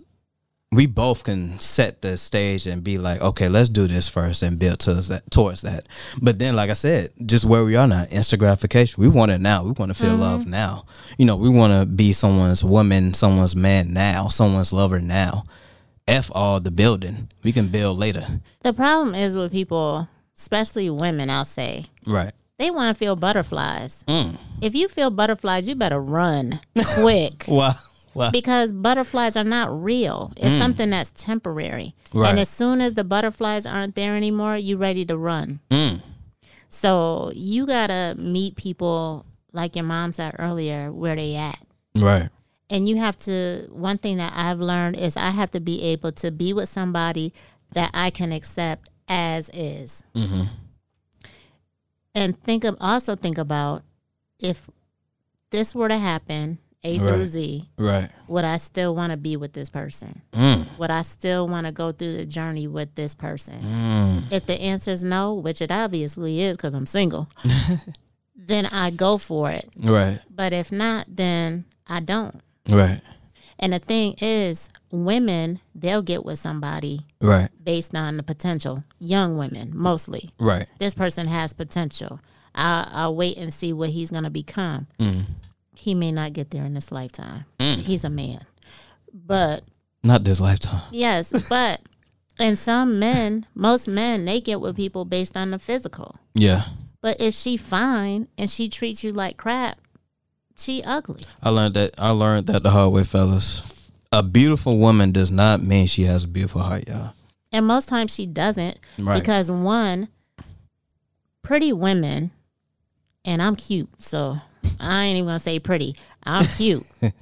we both can set the stage and be like, okay, let's do this first and build towards that. Towards that. But then, like I said, just where we are now, instant gratification. We want it now. We want to feel Mhm. love now. You know, we want to be someone's woman, someone's man now, someone's lover now. F all the building. We can build later. The problem is with people, especially women, I'll say, Right. they want to feel butterflies. Mm. If you feel butterflies, you better run quick. Wow. Wow. Because butterflies are not real. It's Mm. something that's temporary. Right. And as soon as the butterflies aren't there anymore, you're ready to run. Mm. So you gotta meet people like your mom said earlier, where they at. Right. And you have to one thing that I've learned is I have to be able to be with somebody that I can accept as is. Mm-hmm. And think of also think about if this were to happen, A through Right. Z, Right. would I still want to be with this person? Mm. Would I still want to go through the journey with this person? Mm. If the answer is no, which it obviously is because I'm single, then I go for it. Right. But if not, then I don't. Right. And the thing is, women, they'll get with somebody Right. based on the potential. Young women, mostly. Right. This person has potential. I'll, I'll wait and see what he's going to become. Mm. He may not get there in this lifetime. Mm. He's a man. But Not this lifetime. Yes, but and some men, most men, they get with people based on the physical. Yeah. But if she fine and she treats you like crap, she ugly. I learned that. I learned that the hard way, fellas. A beautiful woman does not mean she has a beautiful heart, y'all. And most times she doesn't Right. because one, pretty women, and I'm cute, so I ain't even gonna say pretty. I'm cute.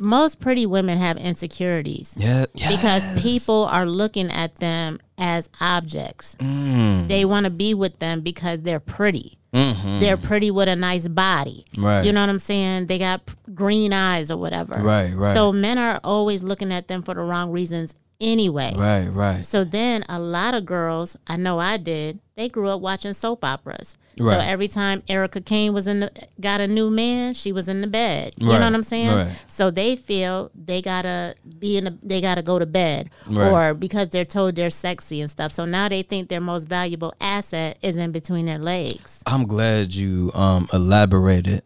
most pretty women have insecurities. Yeah. Because people are looking at them as objects. Mm. They want to be with them because they're pretty. Mhm. They're pretty with a nice body. Right. You know what I'm saying? They got green eyes or whatever. Right, right. So men are always looking at them for the wrong reasons anyway. Right. Right. So then a lot of girls, I know I did, they grew up watching soap operas. Right. So every time Erica Kane was in the got a new man, she was in the bed. You Right, know what I'm saying? right. So they feel they gotta be in the, they gotta go to bed. Or because they're told they're sexy and stuff. So now they think their most valuable asset is in between their legs. I'm glad you um elaborated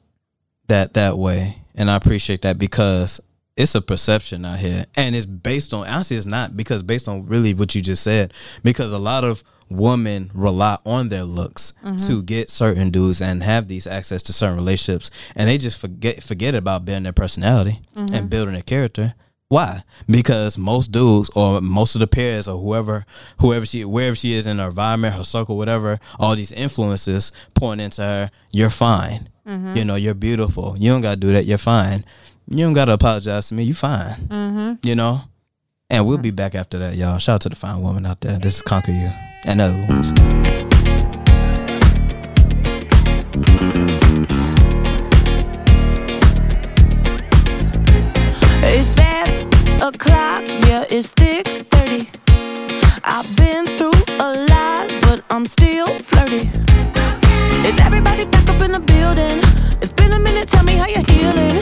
that that way, and I appreciate that because it's a perception out here, and it's based on honestly, it's not because based on really what you just said, because a lot of women rely on their looks Mhm. to get certain dudes and have these access to certain relationships, and they just forget forget about building their personality Mhm. and building their character. Why? Because most dudes or most of the peers or whoever whoever she wherever she is in her environment, her circle, whatever, all these influences point into her, you're fine. Mhm. You know, you're beautiful. You don't gotta do that, you're fine. You don't gotta apologize to me, you fine. Mm-hmm. You know? And we'll be back after that, y'all. Shout out to the fine woman out there. This is Conquer You. And other ones. It's bad o'clock, yeah, it's thick 30. I've been through a lot, but I'm still flirty. Is everybody back up in the building? It's been a minute, tell me how you're healing.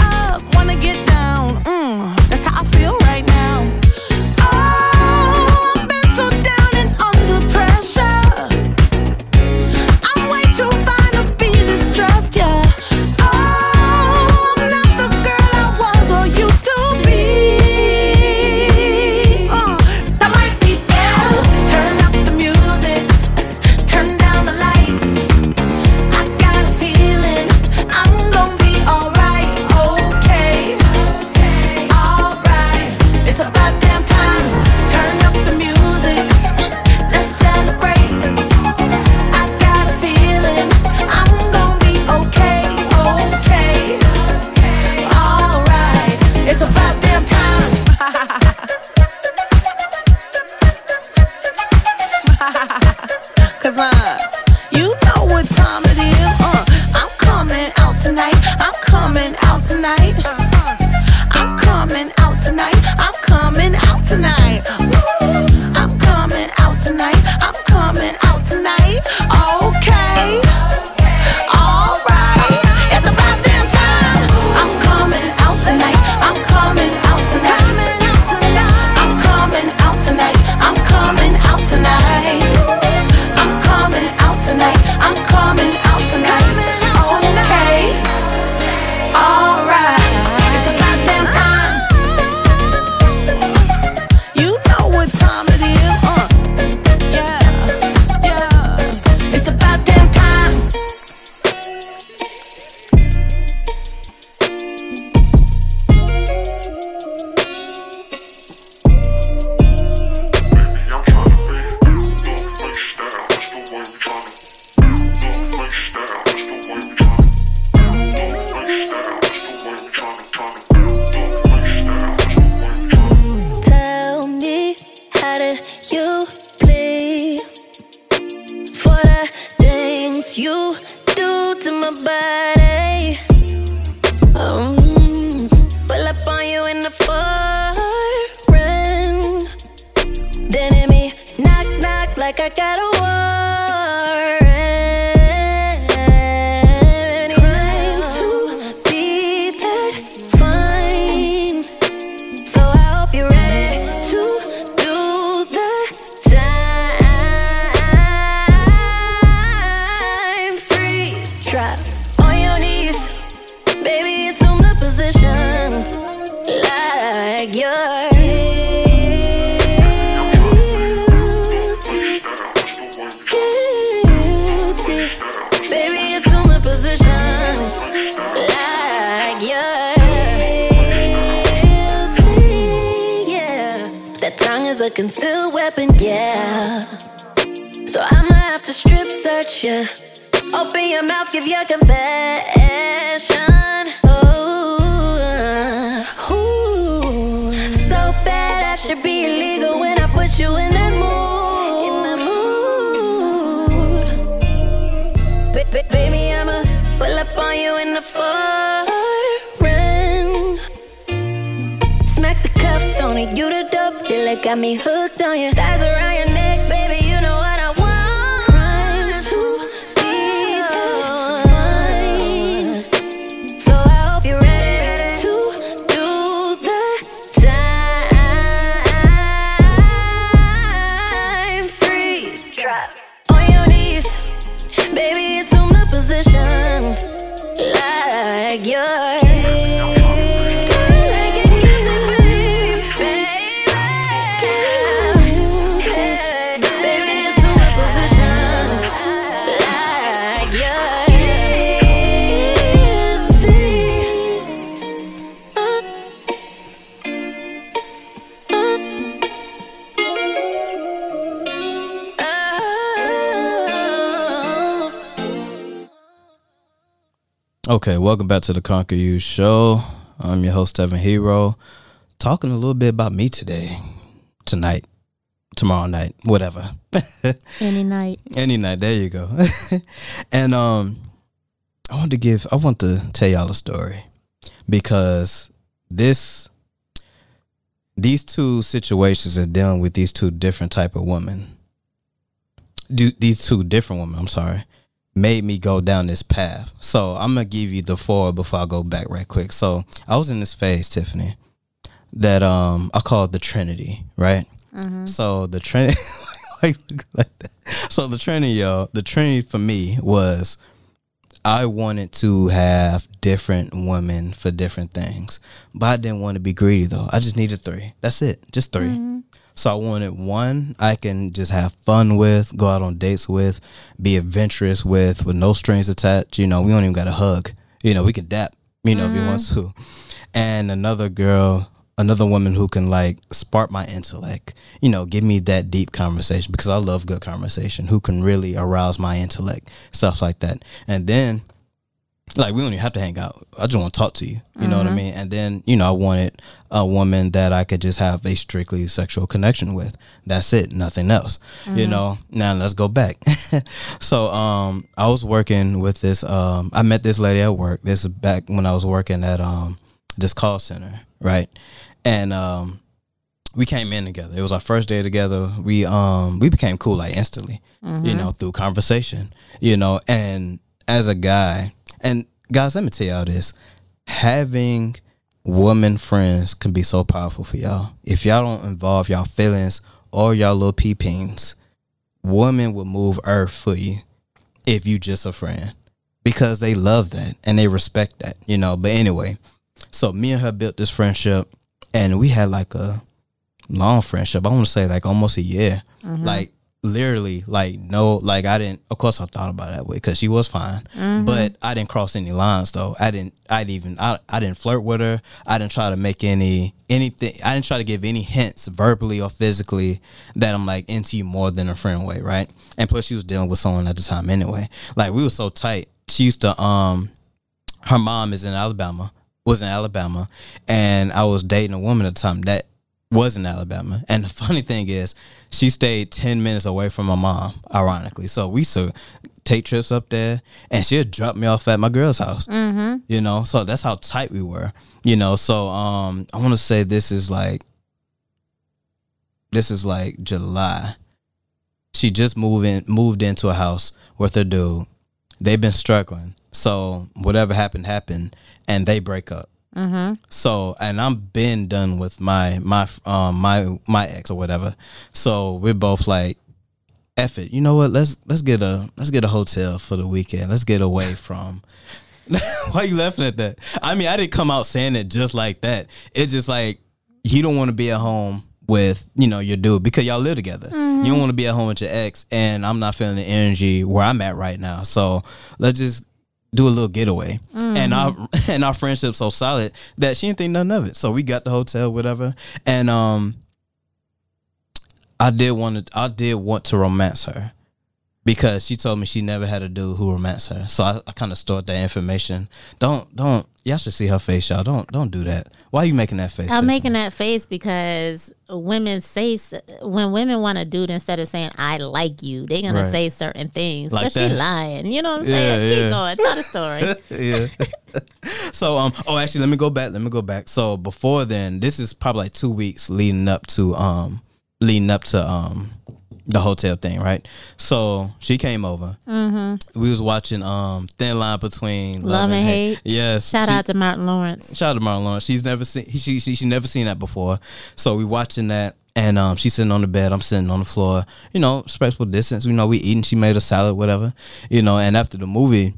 Okay, welcome back to the Conquer You Show. I'm your host, Tevin Hero. Talking a little bit about me today, tonight, tomorrow night, whatever. Any night. Any night, there you go. and um I want to give I want to tell y'all a story because this these two situations are dealing with these two different type of women. Do these two different women, I'm sorry, made me go down this path. So I'm gonna give you the four before I go back right quick. So I was in this phase, Tiffany, that um I call it the Trinity, right? Mhm. So the Trinity like, like that. So the Trinity, y'all, the Trinity for me was I wanted to have different women for different things. But I didn't want to be greedy though. I just needed three. That's it. Just 3 So I wanted one I can just have fun with, go out on dates with, be adventurous with, with no strings attached. You know, we don't even got a hug. You know, we can dap, you know, if you want to. And another girl, another woman who can like spark my intellect, you know, give me that deep conversation because I love good conversation, who can really arouse my intellect, stuff like that. And then like we don't even have to hang out. I just want to talk to you. You know what I Mhm. mean? And then you know I wanted a woman that I could just have a strictly sexual connection with. That's it, nothing else. You Mhm. know. Now let's go back. so um, I was working with this. Um, I met this lady at work. This is back when I was working at um this call center, right? And um, we came in together. It was our first day together. We um we became cool like instantly. You Mhm. know, through conversation. You know, and as a guy, and guys, let me tell y'all this: having woman friends can be so powerful for y'all. If y'all don't involve y'all feelings or y'all little peepings, women will move earth for you if you just a friend because they love that and they respect that, you know. But anyway, so me and her built this friendship, and we had like a long friendship. I want to say like almost a year, Mhm. like literally, like no, like I didn't. Of course, I thought about it that way because she was fine, Mhm. but I didn't cross any lines though. I didn't. I didn't even. I, I didn't flirt with her. I didn't try to make any anything. I didn't try to give any hints verbally or physically that I'm like into you more than a friend way, right? And plus, she was dealing with someone at the time anyway. Like we were so tight. She used to um, her mom is in Alabama. Was in Alabama, and I was dating a woman at the time that was in Alabama. And the funny thing is, she stayed ten minutes away from my mom. Ironically, so we used to take trips up there, and she'd drop me off at my girl's house Mm-hmm. you know so that's how tight we were you know so um i want to say this is like this is like july she just moved in moved into a house with her dude they've been struggling so whatever happened happened and they break up Mm-hmm. so and I'm been done with my my um my my ex or whatever. So we're both like, "Eff it. You know what? Let's let's get a let's get a hotel for the weekend. Let's get away from. Why are you laughing at that? I mean, I didn't come out saying it just like that. It's just like you don't want to be at home with you know your dude because y'all live together. Mhm. You don't want to be at home with your ex, and I'm not feeling the energy where I'm at right now. So let's just do a little getaway. And our and our friendship's so solid that she didn't think nothing of it. So we got the hotel, whatever. And um I did want to I did want to romance her because she told me she never had a dude who romanced her. So I, I kind of stored that information. Don't don't y'all should see her face, y'all. Don't don't do that. Why are you making that face? I'm Tiffany? making that face because women say when women want a dude instead of saying I like you, they're gonna Right. say certain things. Like so she lying. You know what I'm Yeah, saying? Keep yeah. going. Tell the story. yeah. so um oh actually let me go back let me go back so before then this is probably like two weeks leading up to um leading up to um the hotel thing right so she came over Mm-hmm. we was watching um thin line between Love and Hate. yes Shout she- out to Martin Lawrence. Shout out to Martin Lawrence. She's never seen she she she never seen that before. So we watching that and um she's sitting on the bed, I'm sitting on the floor, you know, respectful distance. You know, we eating, she made a salad, whatever. You know, and after the movie,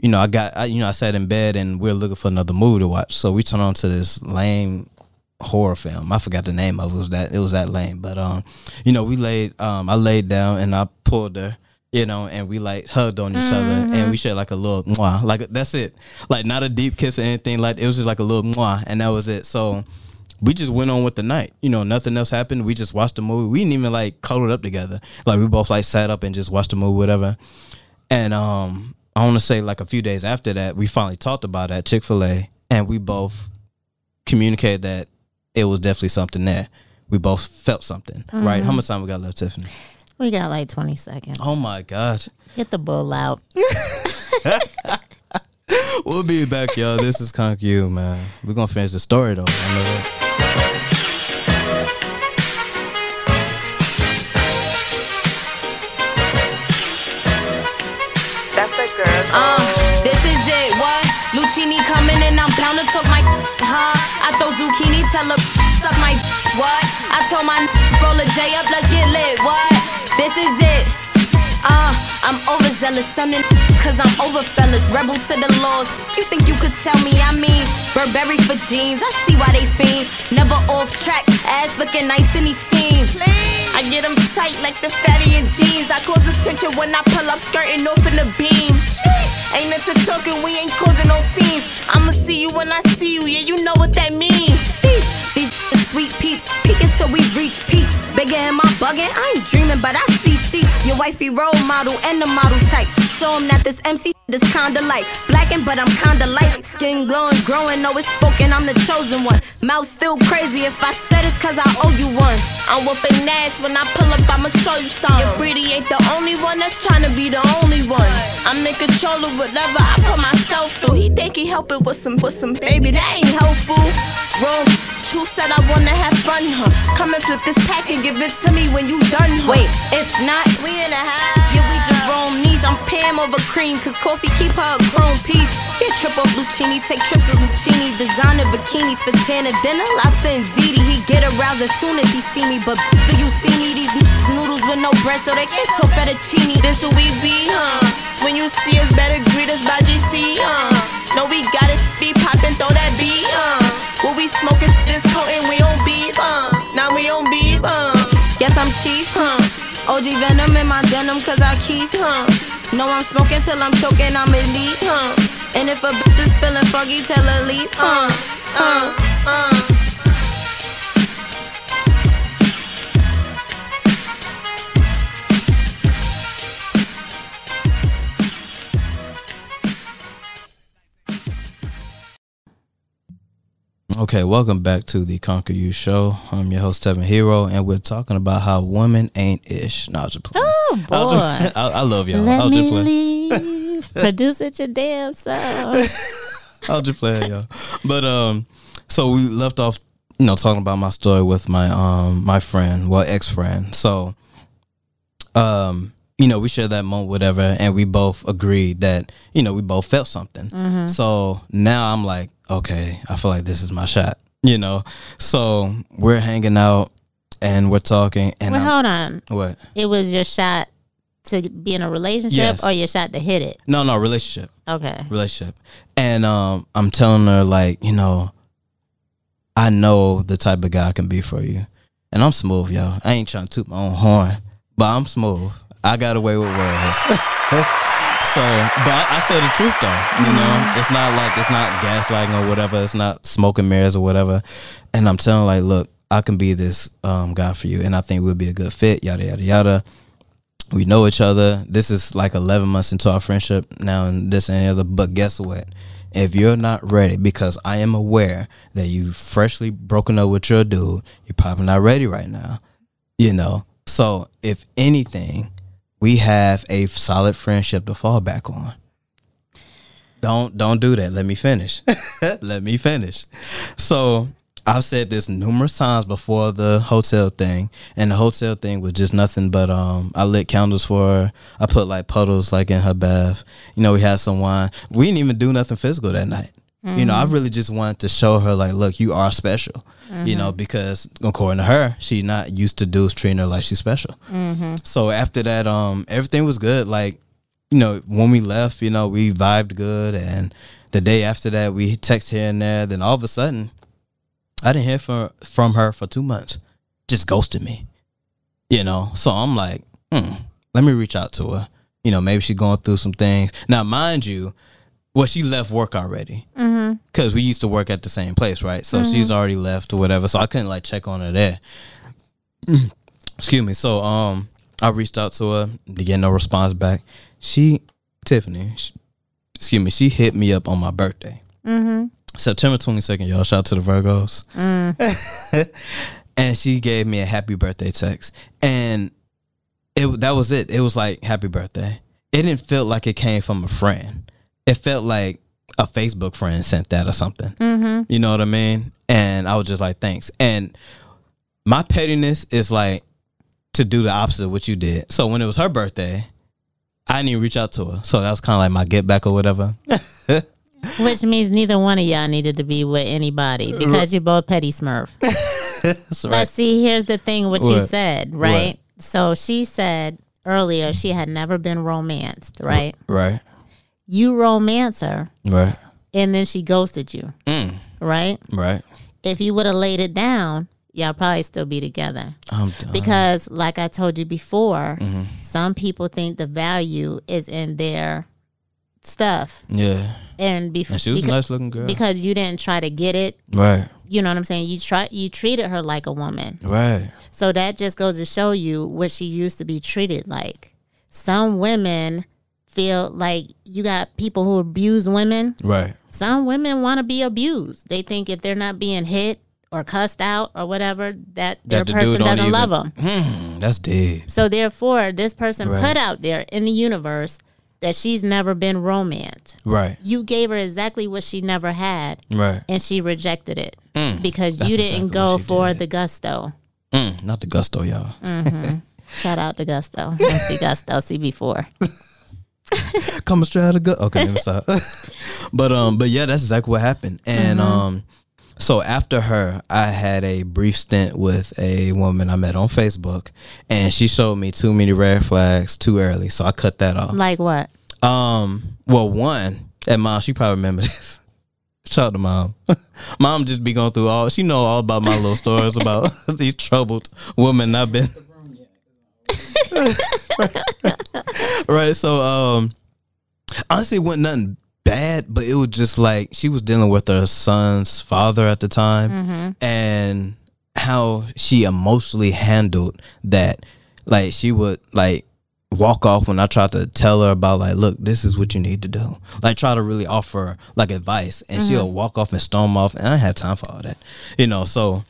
you know, I got I, you know, I sat in bed and we are looking for another movie to watch. So we turned on to this lame horror film. I forgot the name of it. It was that it was that lame. But um, you know, we laid um I laid down and I pulled her, you know, and we like hugged on each other and we shared like a little mwah. Like that's it. Like not a deep kiss or anything like it was just like a little mwah and that was it. So we just went on with the night. You know, nothing else happened. We just watched the movie. We didn't even like cuddled up together. Like we both like sat up and just watched the movie, whatever. And um, I want to say like a few days after that, we finally talked about that Chick Fil A, and we both communicated that it was definitely something there. We both felt something, right? How Mhm. much time we got left, Tiffany? We got like 20 seconds. Oh my god. Get the bull out. We'll be back, y'all. This is Conquer You, man. We're gonna finish the story though. Tell her suck my what? I told my roll a J up, let's get lit, what? This is it. Uh, I'm overzealous, sonning, cause I'm over fellas, rebel to the laws. You think you could tell me? I mean, Burberry for jeans, I see why they fiend. Never off track, ass looking nice in these seams. I get them tight like the fatty in jeans. I cause attention when I pull up, skirting off in the beams. Sheesh, ain't into talking, we ain't causing no scenes. I'ma see you when I see you, yeah, you know what that means. Sheesh, sweet peeps, peek until we reach peaks. Bigger am I bugging? I ain't dreaming, but I see sheep. Your wifey role model and the model type. Show 'em that this MC is kinda like blackened, but I'm kinda light. Skin glowing, growing, always spoken, I'm the chosen one. Mouth still crazy, if I said it's cause I owe you one. I'm whooping ass when I pull up, I'ma show you some. Your pretty ain't the only one that's trying to be the only one. I'm in control of whatever I put myself through. He think he help it with some, with some baby, that ain't helpful. Wrong. Who said I wanna have fun, huh? Come and flip this pack and give it to me when you done, huh? Wait, if not, we in a high. Yeah, we Jerome knees. I'm Pam over cream, cause coffee keep her a chrome piece. Get trip off Lucchini, take trips with Lucchini. Designer bikinis for Tana dinner, lobster and ziti. He get aroused as soon as he see me, but do you see me? These noodles with no bread, so they can't talk fettuccine. This who we be, huh? When you see us, better greet us by GC, huh? No, we got it, be poppin', throw that beat, huh? What we smoking this potent, we on beef, uh. Now we on beef, uh. Yes, I'm chief, huh? OG venom in my denim, cause I keep, huh? No, I'm smoking till I'm choking, I'm elite, huh? And if a bitch is feeling froggy, tell her leap, huh? Uh, uh. Okay, welcome back to the Conquer You Show. I'm your host Tevin Hero, and we're talking about how women ain't ish. Nah, just play. Oh boy, I'll just- I, I love y'all. Let I'll me just play. leave. Produce it your damn self. I'll just play it, y'all. But um, so we left off, you know, talking about my story with my um my friend, well ex friend. So, um, you know, we shared that moment, whatever, and we both agreed that you know we both felt something. Mhm. So now I'm like, okay, I feel like this is my shot. You know, so we're hanging out and we're talking, and well, hold on. what? It was your shot to be in a relationship, Yes. or your shot to hit it. No, no, relationship. Okay. relationship. And um I'm telling her like, you know, I know the type of guy I can be for you. And I'm smooth, y'all. I ain't trying to toot my own horn, but I'm smooth. I got away with words. so, but I, I tell the truth though. You know, it's not like it's not gaslighting or whatever. It's not smoking mirrors or whatever. And I'm telling like, look, I can be this um guy for you, and I think we'll be a good fit. Yada yada yada we know each other. This is like 11 months into our friendship now, and this and the other. But guess what? If you're not ready, because I am aware that you freshly broken up with your dude, you're probably not ready right now. You know. So if anything, we have a solid friendship to fall back on. Don't don't do that. Let me finish. Let me finish. So I've said this numerous times before the hotel thing, and the hotel thing was just nothing but um. I lit candles for her. I put like puddles like in her bath. You know, we had some wine. We didn't even do nothing physical that night. You know, I Mhm. really just wanted to show her like, look, you are special. You know, because according to her, she's not used to dudes treating her like she's special. Mhm. So after that, um, everything was good. Like, you know, when we left, you know, we vibed good, and the day after that, we text here and there. Then all of a sudden, I didn't hear from from her for two months. Just ghosted me. You know, so I'm like, hmm, let me reach out to her. You know, maybe she's going through some things. Now, mind you, well, she left work already Mm-hmm. because we used to work at the same place, right? So Mhm. she's already left or whatever. So I couldn't like check on her there. Excuse me. So um, I reached out to her to get no response back. She, Tiffany, she, excuse me, she hit me up on my birthday, Mm-hmm. September twenty second. Y'all shout out to the Virgos. Mm. and she gave me a happy birthday text, and it that was it. It was like happy birthday. It didn't feel like it came from a friend. It felt like a Facebook friend sent that or something. Mm-hmm. You know what I mean? And I was just like, thanks. And my pettiness is like to do the opposite of what you did. So when it was her birthday, I didn't even reach out to her. So that was kind of like my get back or whatever. Which means neither one of y'all needed to be with anybody because you're both petty smurf. That's But see, here's the thing what, you said, right? So she said earlier she had never been romanced, right? Right. You romance her Right. and then she ghosted you, Mm. right? Right. If you would have laid it down, y'all probably still be together. I'm done. Because like I told you before, Mhm. some people think the value is in their stuff. Yeah. And, bef- And she was a nice looking girl. Because you didn't try to get it. Right. You know what I'm saying? You try you treated her like a woman. Right. So that just goes to show you what she used to be treated like. Some women feel like you got people who abuse women. Right. Some women want to be abused. They think if they're not being hit or cussed out or whatever, that, their the person doesn't love them. Hmm, that's dead. So therefore, this person Right. put out there in the universe that she's never been romanced. Right. You gave her exactly what she never had, Right. and she rejected it Mm, because you didn't exactly go for the gusto. Mm, not the gusto, y'all. hmm Shout out to Gusto, MC Gusto, CB4. Coming straight out of gut. Okay, let me stop. but um, but yeah, that's exactly what happened. And Mhm. um, so after her, I had a brief stint with a woman I met on Facebook, and she showed me too many red flags too early, so I cut that off. Like what? Um, well, one, and mom, she probably remember this. Shout out to mom. mom just be going through all. She know all about my little stories about these troubled women I've been. right. So, um, honestly, it wasn't nothing bad, but it was just like she was dealing with her son's father at the time, Mhm. and how she emotionally handled that. Like she would like walk off when I tried to tell her about like, look, this is what you need to do. Like try to really offer like advice, and Mhm. she'll walk off and storm off, and I had time for all that, you know. So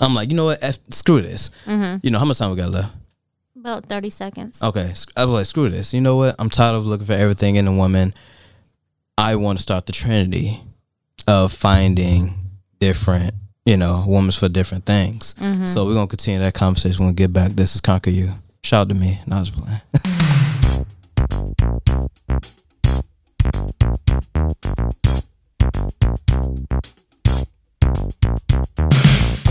I'm like, you know what? F- screw this. Mhm. You know how much time we got left? About 30 seconds. Okay, sc- I was like, screw this. You know what? I'm tired of looking for everything in a woman. I want to start the trinity of finding different, you know, women for different things. Mhm. So we're gonna continue that conversation when we get back. This is Conquer You. Shout out to me. Not just playing.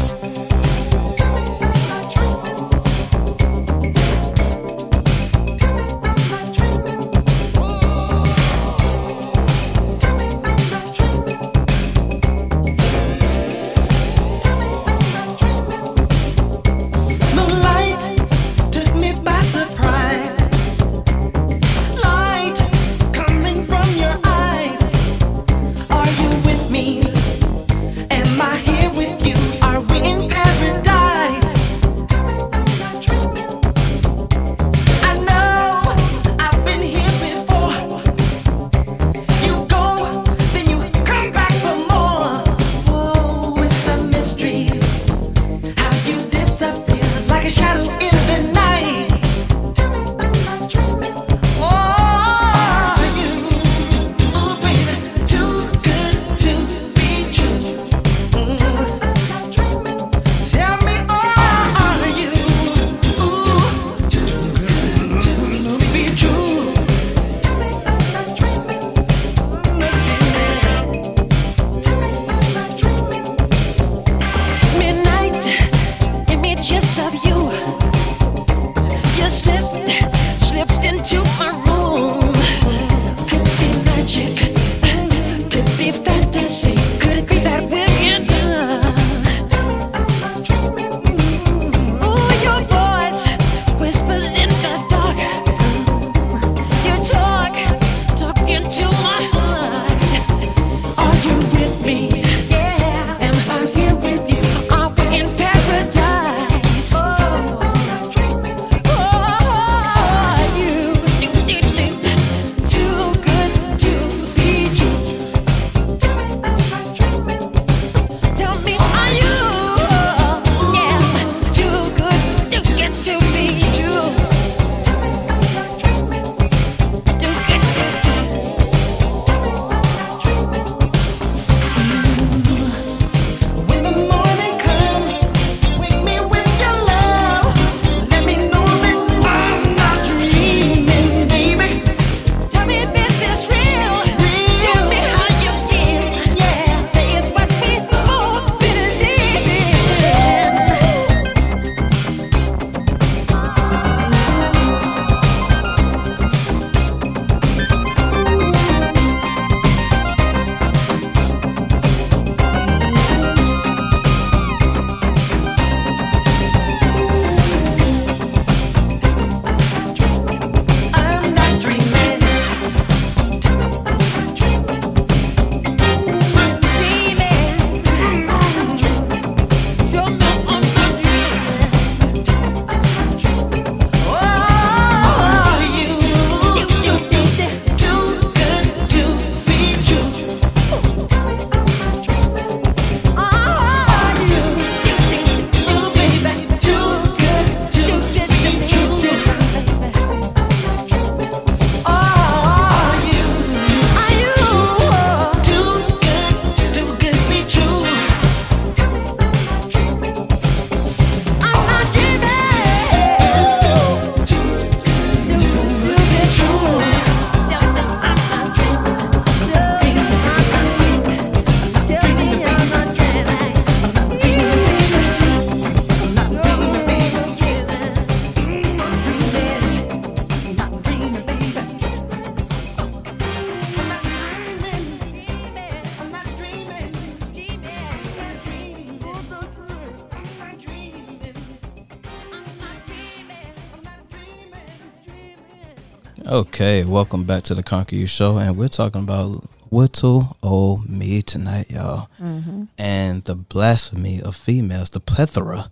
Okay, welcome back to the Conquer You Show, and we're talking about Whittle old me tonight, y'all, Mhm. and the blasphemy of females, the plethora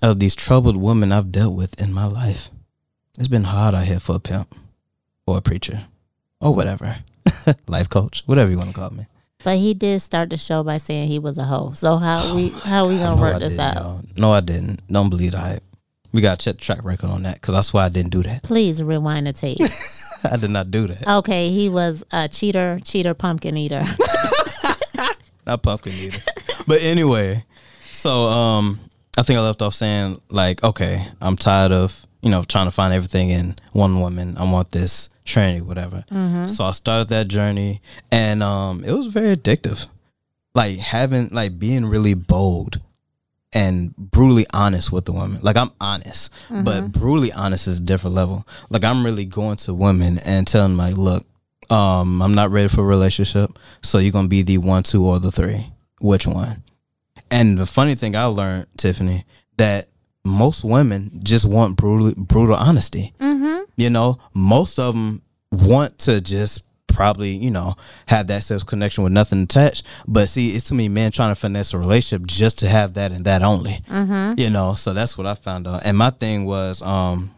of these troubled women I've dealt with in my life. It's been hard out here for a pimp, or a preacher, or whatever, life coach, whatever you want to call me. But he did start the show by saying he was a hoe. So how we how we gonna No, work this out? No, I didn't. Don't believe the hype. We got to check the track record on that because that's why I didn't do that. Please rewind the tape. I did not do that. okay, he was a cheater, cheater, pumpkin eater. not pumpkin eater. but anyway, so um, I think I left off saying like, okay, I'm tired of you know trying to find everything in one woman. I want this trinity, whatever. Mhm. So I started that journey, and um, it was very addictive. Like having like being really bold and brutally honest with the woman. Like I'm honest, but Mhm. brutally honest is a different level. Like I'm really going to women and telling them like, look, um, I'm not ready for a relationship, so you're gonna be the one, two, or the three. Which one? And the funny thing I learned, Tiffany, that most women just want brutal, brutal honesty. mm-hmm. You know, most of them want to just probably, you know, have that sexual connection with nothing attached. But see, it's to me men trying to finesse a relationship just to have that and that only. Mhm. You know, so that's what I found out. And my thing was um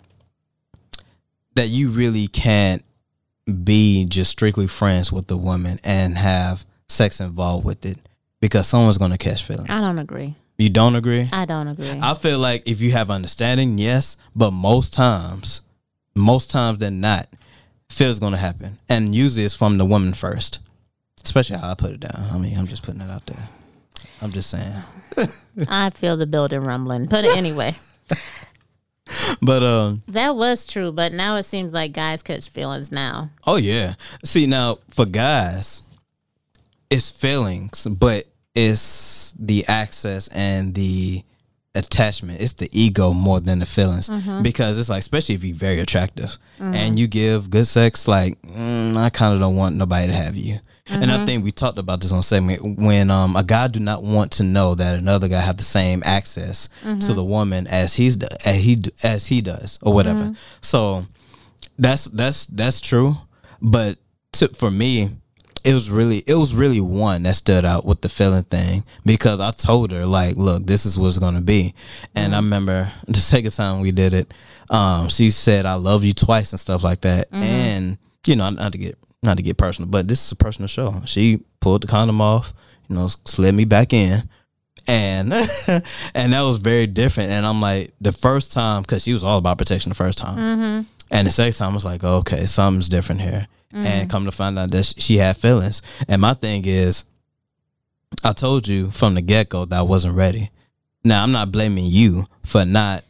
that you really can't be just strictly friends with the woman and have sex involved with it because someone's gonna catch feelings. I don't agree. You don't agree? I don't agree. I feel like if you have understanding, yes, but most times, most times than not, feels gonna happen, and usually it's from the woman first. Especially how I put it down. I mean, I'm just putting it out there. I'm just saying. I feel the building rumbling. But anyway, But um, that was true. But now it seems like guys catch feelings now. oh yeah. See now for guys, it's feelings, but it's the access and the attachment. It's the ego more than the feelings Mhm. because it's like, especially if you're very attractive Mhm. and you give good sex, like mm, I kind of don't want nobody to have you. And I Mhm. think we talked about this on segment when um, a guy do not want to know that another guy have the same access to Mhm. the woman as he's as he as he does or whatever. Mhm. So that's that's that's true. But to, for me, it was really it was really one that stood out with the feeling thing because I told her like, look, this is what's gonna be. And I remember the second time we did it, um, she said I love you twice and stuff like that. Mhm. And you know, not to get not to get personal, but this is a personal show. She pulled the condom off, you know, slid me back in. And and that was very different. And I'm like, the first time, because she was all about protection the first time. Mm-hmm. And the second time I was like, okay, something's different here. Mhm. And come to find out that she had feelings. And my thing is, I told you from the get go that I wasn't ready. Now I'm not blaming you for not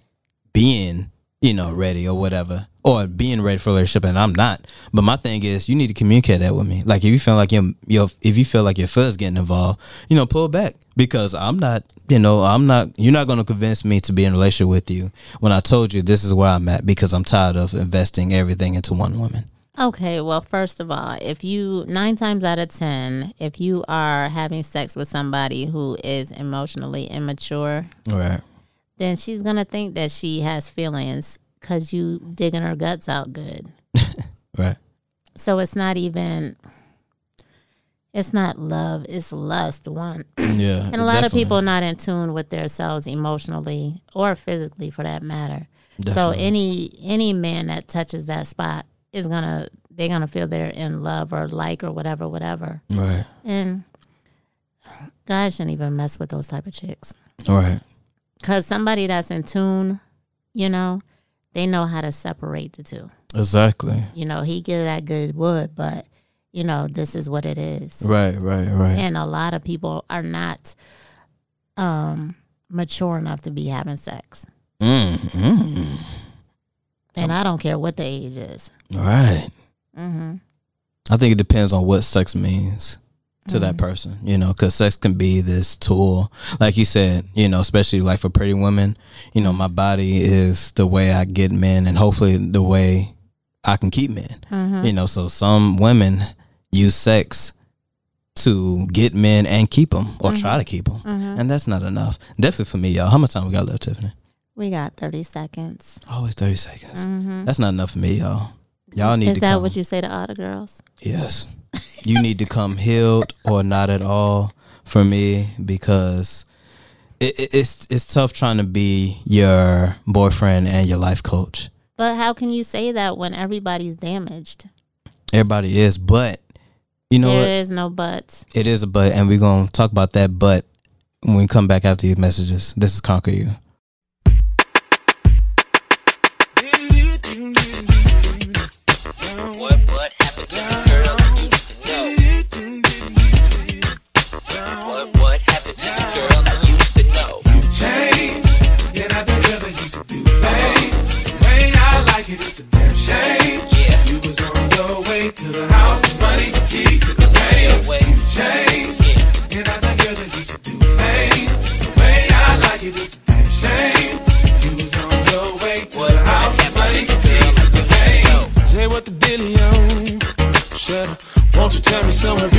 being, you know, ready or whatever, or being ready for a relationship, and I'm not. But my thing is, you need to communicate that with me. Like if you feel like your your if you feel like your feelings getting involved, you know, pull back because I'm not. You know, I'm not. You're not going to convince me to be in a relationship with you when I told you this is where I'm at because I'm tired of investing everything into one woman. Okay, well, first of all, if you nine times out of ten, if you are having sex with somebody who is emotionally immature, Right. then she's gonna think that she has feelings because you digging her guts out good. Right. So it's not even. It's not love; it's lust. One, Yeah. and a lot of people are not in tune with themselves emotionally or physically, for that matter. So any any man that touches that spot is gonna they're gonna feel they're in love or like or whatever, whatever. Right. And God shouldn't even mess with those type of chicks. Right. Cause somebody that's in tune, you know, they know how to separate the two. Exactly. You know, he get that good wood, but you know, this is what it is. Right. Right. Right. And a lot of people are not um mature enough to be having sex. Mm, mm. And I don't care what the age is. Right. hmm I think it depends on what sex means to that person, you know, because sex can be this tool. Like you said, you know, especially like for pretty women, you know, my body is the way I get men and hopefully the way I can keep men. Mhm. You know, so some women use sex to get men and keep them or try to keep them. Mhm. And that's not enough. Definitely for me, y'all. How much time we got left, Tiffany? We got 30 seconds. Always 30 seconds. Mhm. That's not enough for me, y'all. Y'all need Is that come. what you say to all the girls? Yes. You need to come healed or not at all for me because it, it, it's it's tough trying to be your boyfriend and your life coach. But how can you say that when everybody's damaged? Everybody is, but you know There what? is no buts. It is a but, and we're gonna talk about that but when we come back after these messages. This is Conquer You. So I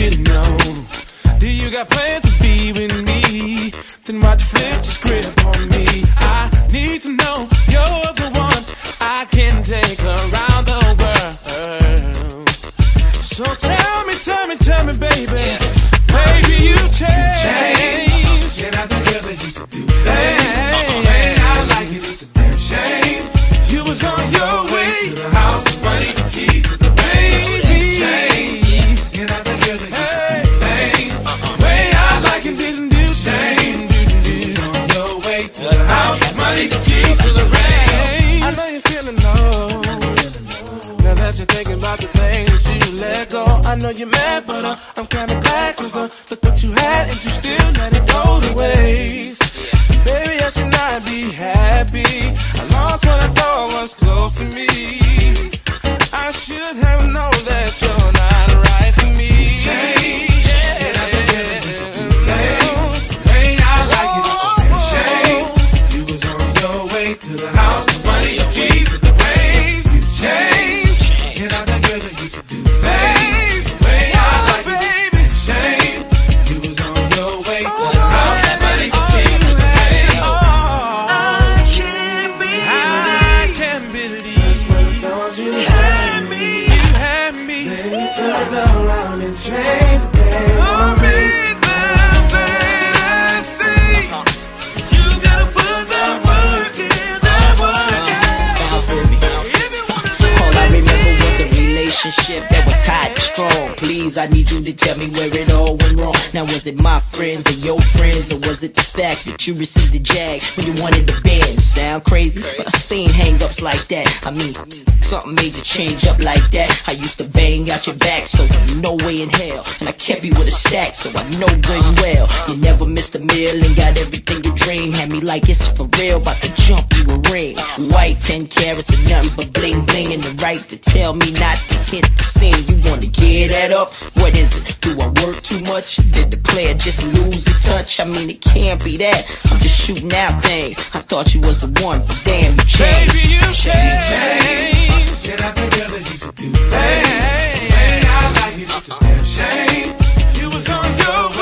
change up like that. I used to bang out your back, so no way in hell. And I kept you with a stack, so I know good and well. You never missed a meal and got everything you dream. Had me like it's for real, about to jump you a ring. White 10 carats and nothing but bling bling. And the right to tell me not to hit the scene. You wanna get that up? What is it? Do I work too much? Did the player just lose his touch? I mean, it can't be that. I'm just shooting out things. I thought you was the one, but damn, you changed. Baby, you changed. And I think you used to do things. Man, I like it, it's a damn shame. You was on your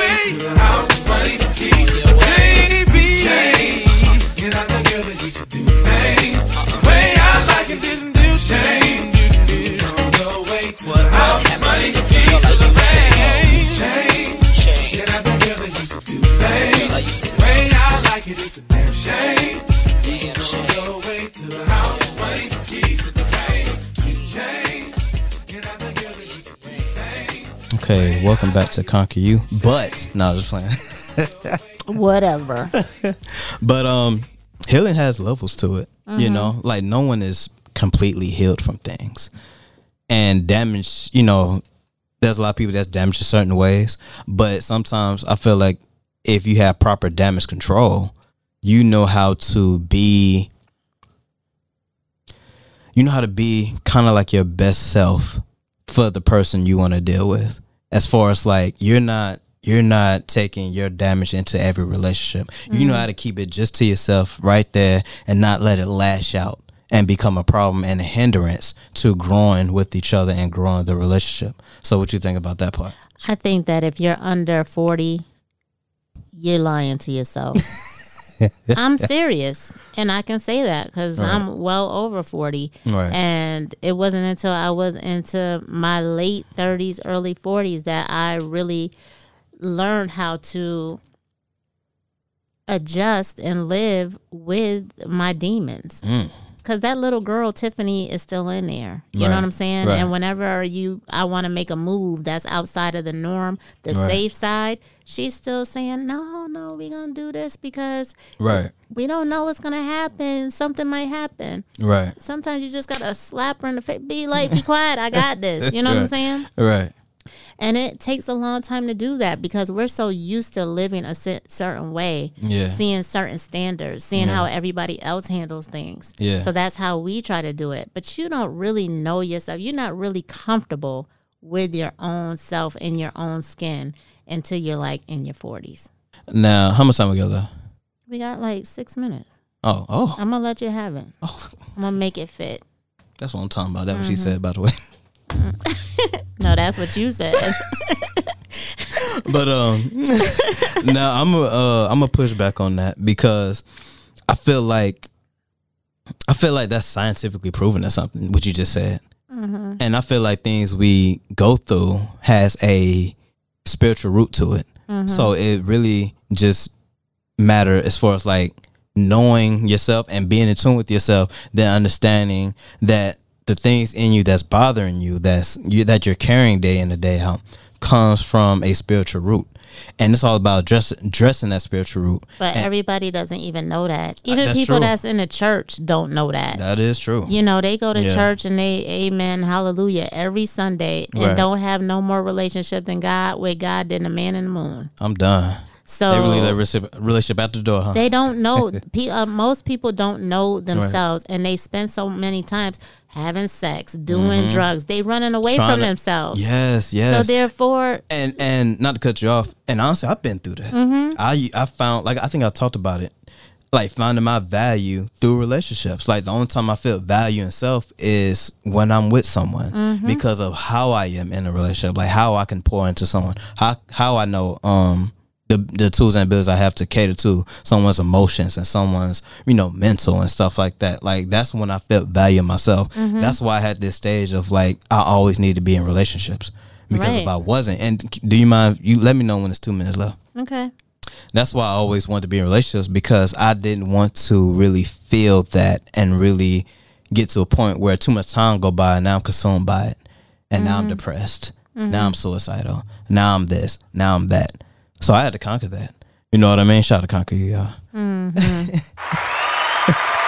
welcome back to Conquer You. But no, I was just playing. Whatever. but um, healing has levels to it. You Mhm. know, like no one is completely healed from things, and damage. You know, there's a lot of people that's damaged in certain ways, but sometimes I feel like if you have proper damage control, you know how to be. You know how to be kind of like your best self for the person you want to deal with. As far as like you're not you're not taking your damage into every relationship. You know how to keep it just to yourself right there and not let it lash out and become a problem and a hindrance to growing with each other and growing the relationship. So what you think about that part? I think that if you're under 40, you're lying to yourself. I'm serious, and I can say that because Right. I'm well over forty, Right. and it wasn't until I was into my late thirties, early forties that I really learned how to adjust and live with my demons. Mm. Cause that little girl Tiffany is still in there. You know what I'm saying? Right. And whenever you, I want to make a move that's outside of the norm, the Right. safe side. She's still saying, "No, no, we're gonna do this because Right. we don't know what's gonna happen. Something might happen. Right. Sometimes you just gotta slap her in the face. Be like, be quiet. I got this. You know what I'm saying? Right. And it takes a long time to do that because we're so used to living a certain way, Yeah. seeing certain standards, seeing Yeah. how everybody else handles things. Yeah. So that's how we try to do it. But you don't really know yourself. You're not really comfortable with your own self in your own skin until you're like in your 40s. Now, how much time we got left? We got like six minutes. Oh, oh, I'm gonna let you have it. Oh. I'm gonna make it fit. that's what I'm talking about. That's what she Mhm. said, by the way. No, that's what you said. but um, now I'm a uh, I'm a push back on that because I feel like I feel like that's scientifically proven or something. What you just said, Mhm. and I feel like things we go through has a spiritual root to it. Mhm. So it really just matter as far as like knowing yourself and being in tune with yourself, then understanding that the things in you that's bothering you, that's you that you're carrying day in and day out, comes from a spiritual root. And it's all about dress, dressing that spiritual root. But And everybody doesn't even know that. Uh, even that's people true. that's in the church don't know that. that is true. You know, they go to Yeah. church and they amen, hallelujah every Sunday and Right. don't have no more relationship than God with God than the man in the moon. I'm done. So they really that relationship, relationship out the door, huh? They don't know. Pe- uh, most people don't know themselves, and they spend so many times having sex, doing Mhm. drugs. They running away Trying from to- themselves. Yes, yes. So therefore, and and not to cut you off, and honestly, I've been through that. Mhm. I I found like I think I talked about it, like finding my value through relationships. Like the only time I feel value in self is when I'm with someone Mhm. because of how I am in a relationship, like how I can pour into someone, how how I know um the the tools and abilities I have to cater to someone's emotions and someone's you know mental and stuff like that. Like that's when I felt value in myself. Mhm. That's why I had this stage of like I always need to be in relationships because if I wasn't, and do you mind? You let me know when it's two minutes left. okay. That's why I always wanted to be in relationships because I didn't want to really feel that and really get to a point where too much time go by and now I'm consumed by it, and now I'm Mhm. depressed. Mhm. Now I'm suicidal. Now I'm this. Now I'm that. So I had to conquer that. You know what I mean? Shout out to conquer you, y'all. Mhm.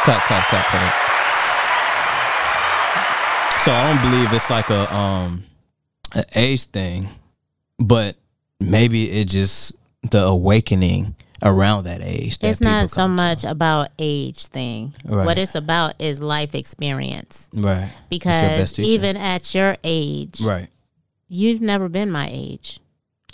clap, clap, clap for that. So I don't believe it's like a um an age thing, but maybe it just the awakening around that age. That It's not so much about age thing. Right. What it's about is life experience. right Because even at your age, right, you've never been my age,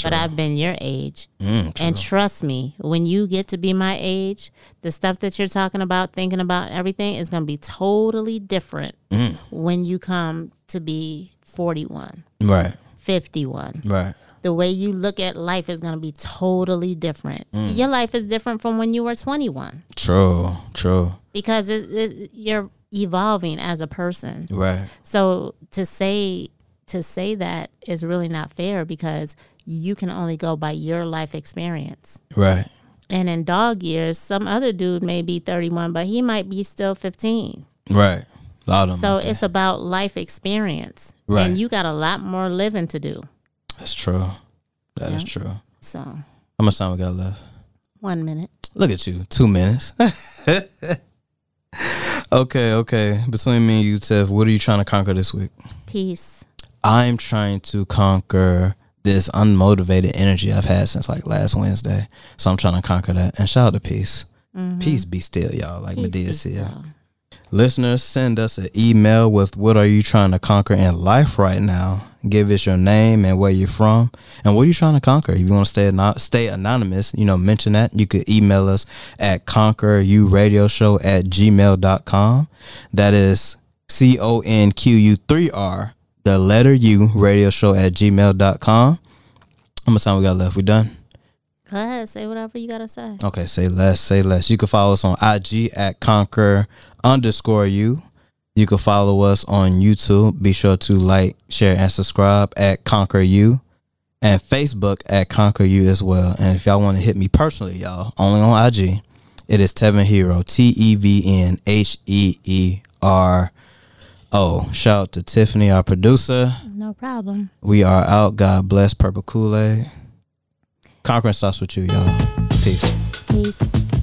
but I've been your age. Mm, and trust me, when you get to be my age, the stuff that you're talking about, thinking about, everything is going to be totally different Mm. when you come to be 41, right, 51. right, The way you look at life is going to be totally different. Mm. Your life is different from when you were 21 true, true, because it, it, you're evolving as a person. right, So to say to say that is really not fair because you can only go by your life experience. right, And in dog years, some other dude may be 31, but he might be still 15. right. A lot of them. So it's about life experience. Right. And you got a lot more living to do. That's true. That is Yeah. true. So How much time we got left? one minute. Look at you, two minutes. okay, okay. Between me and you, Tiff, what are you trying to conquer this week? Peace. I'm trying to conquer this unmotivated energy I've had since like last Wednesday. So I'm trying to conquer that. And shout out to peace. Mhm. Peace be still, y'all. Like Peace Madea said. Listeners, send us an email with what are you trying to conquer in life right now. Give us your name and where you're from and what are you trying to conquer. If you want to stay stay anonymous, you know, mention that. You could email us at conqueruradioshow at gmail.com. That is C O N Q U 3 R, the letter U radio show at gmail.com. How much time we got left? We done? Go ahead, say whatever you gotta say. Okay, say less, say less. You can follow us on IG at conquer underscore you. You can follow us on YouTube. Be sure to like, share, and subscribe at Conquer You and Facebook at Conquer You as well. And if y'all want to hit me personally, y'all, only on IG, it is Tevin Hero, T E V N H E E R Oh, shout out to Tiffany, our producer. No problem. We are out. God bless Purple Kool Aid. Conquering sauce with you, y'all. Peace. Peace.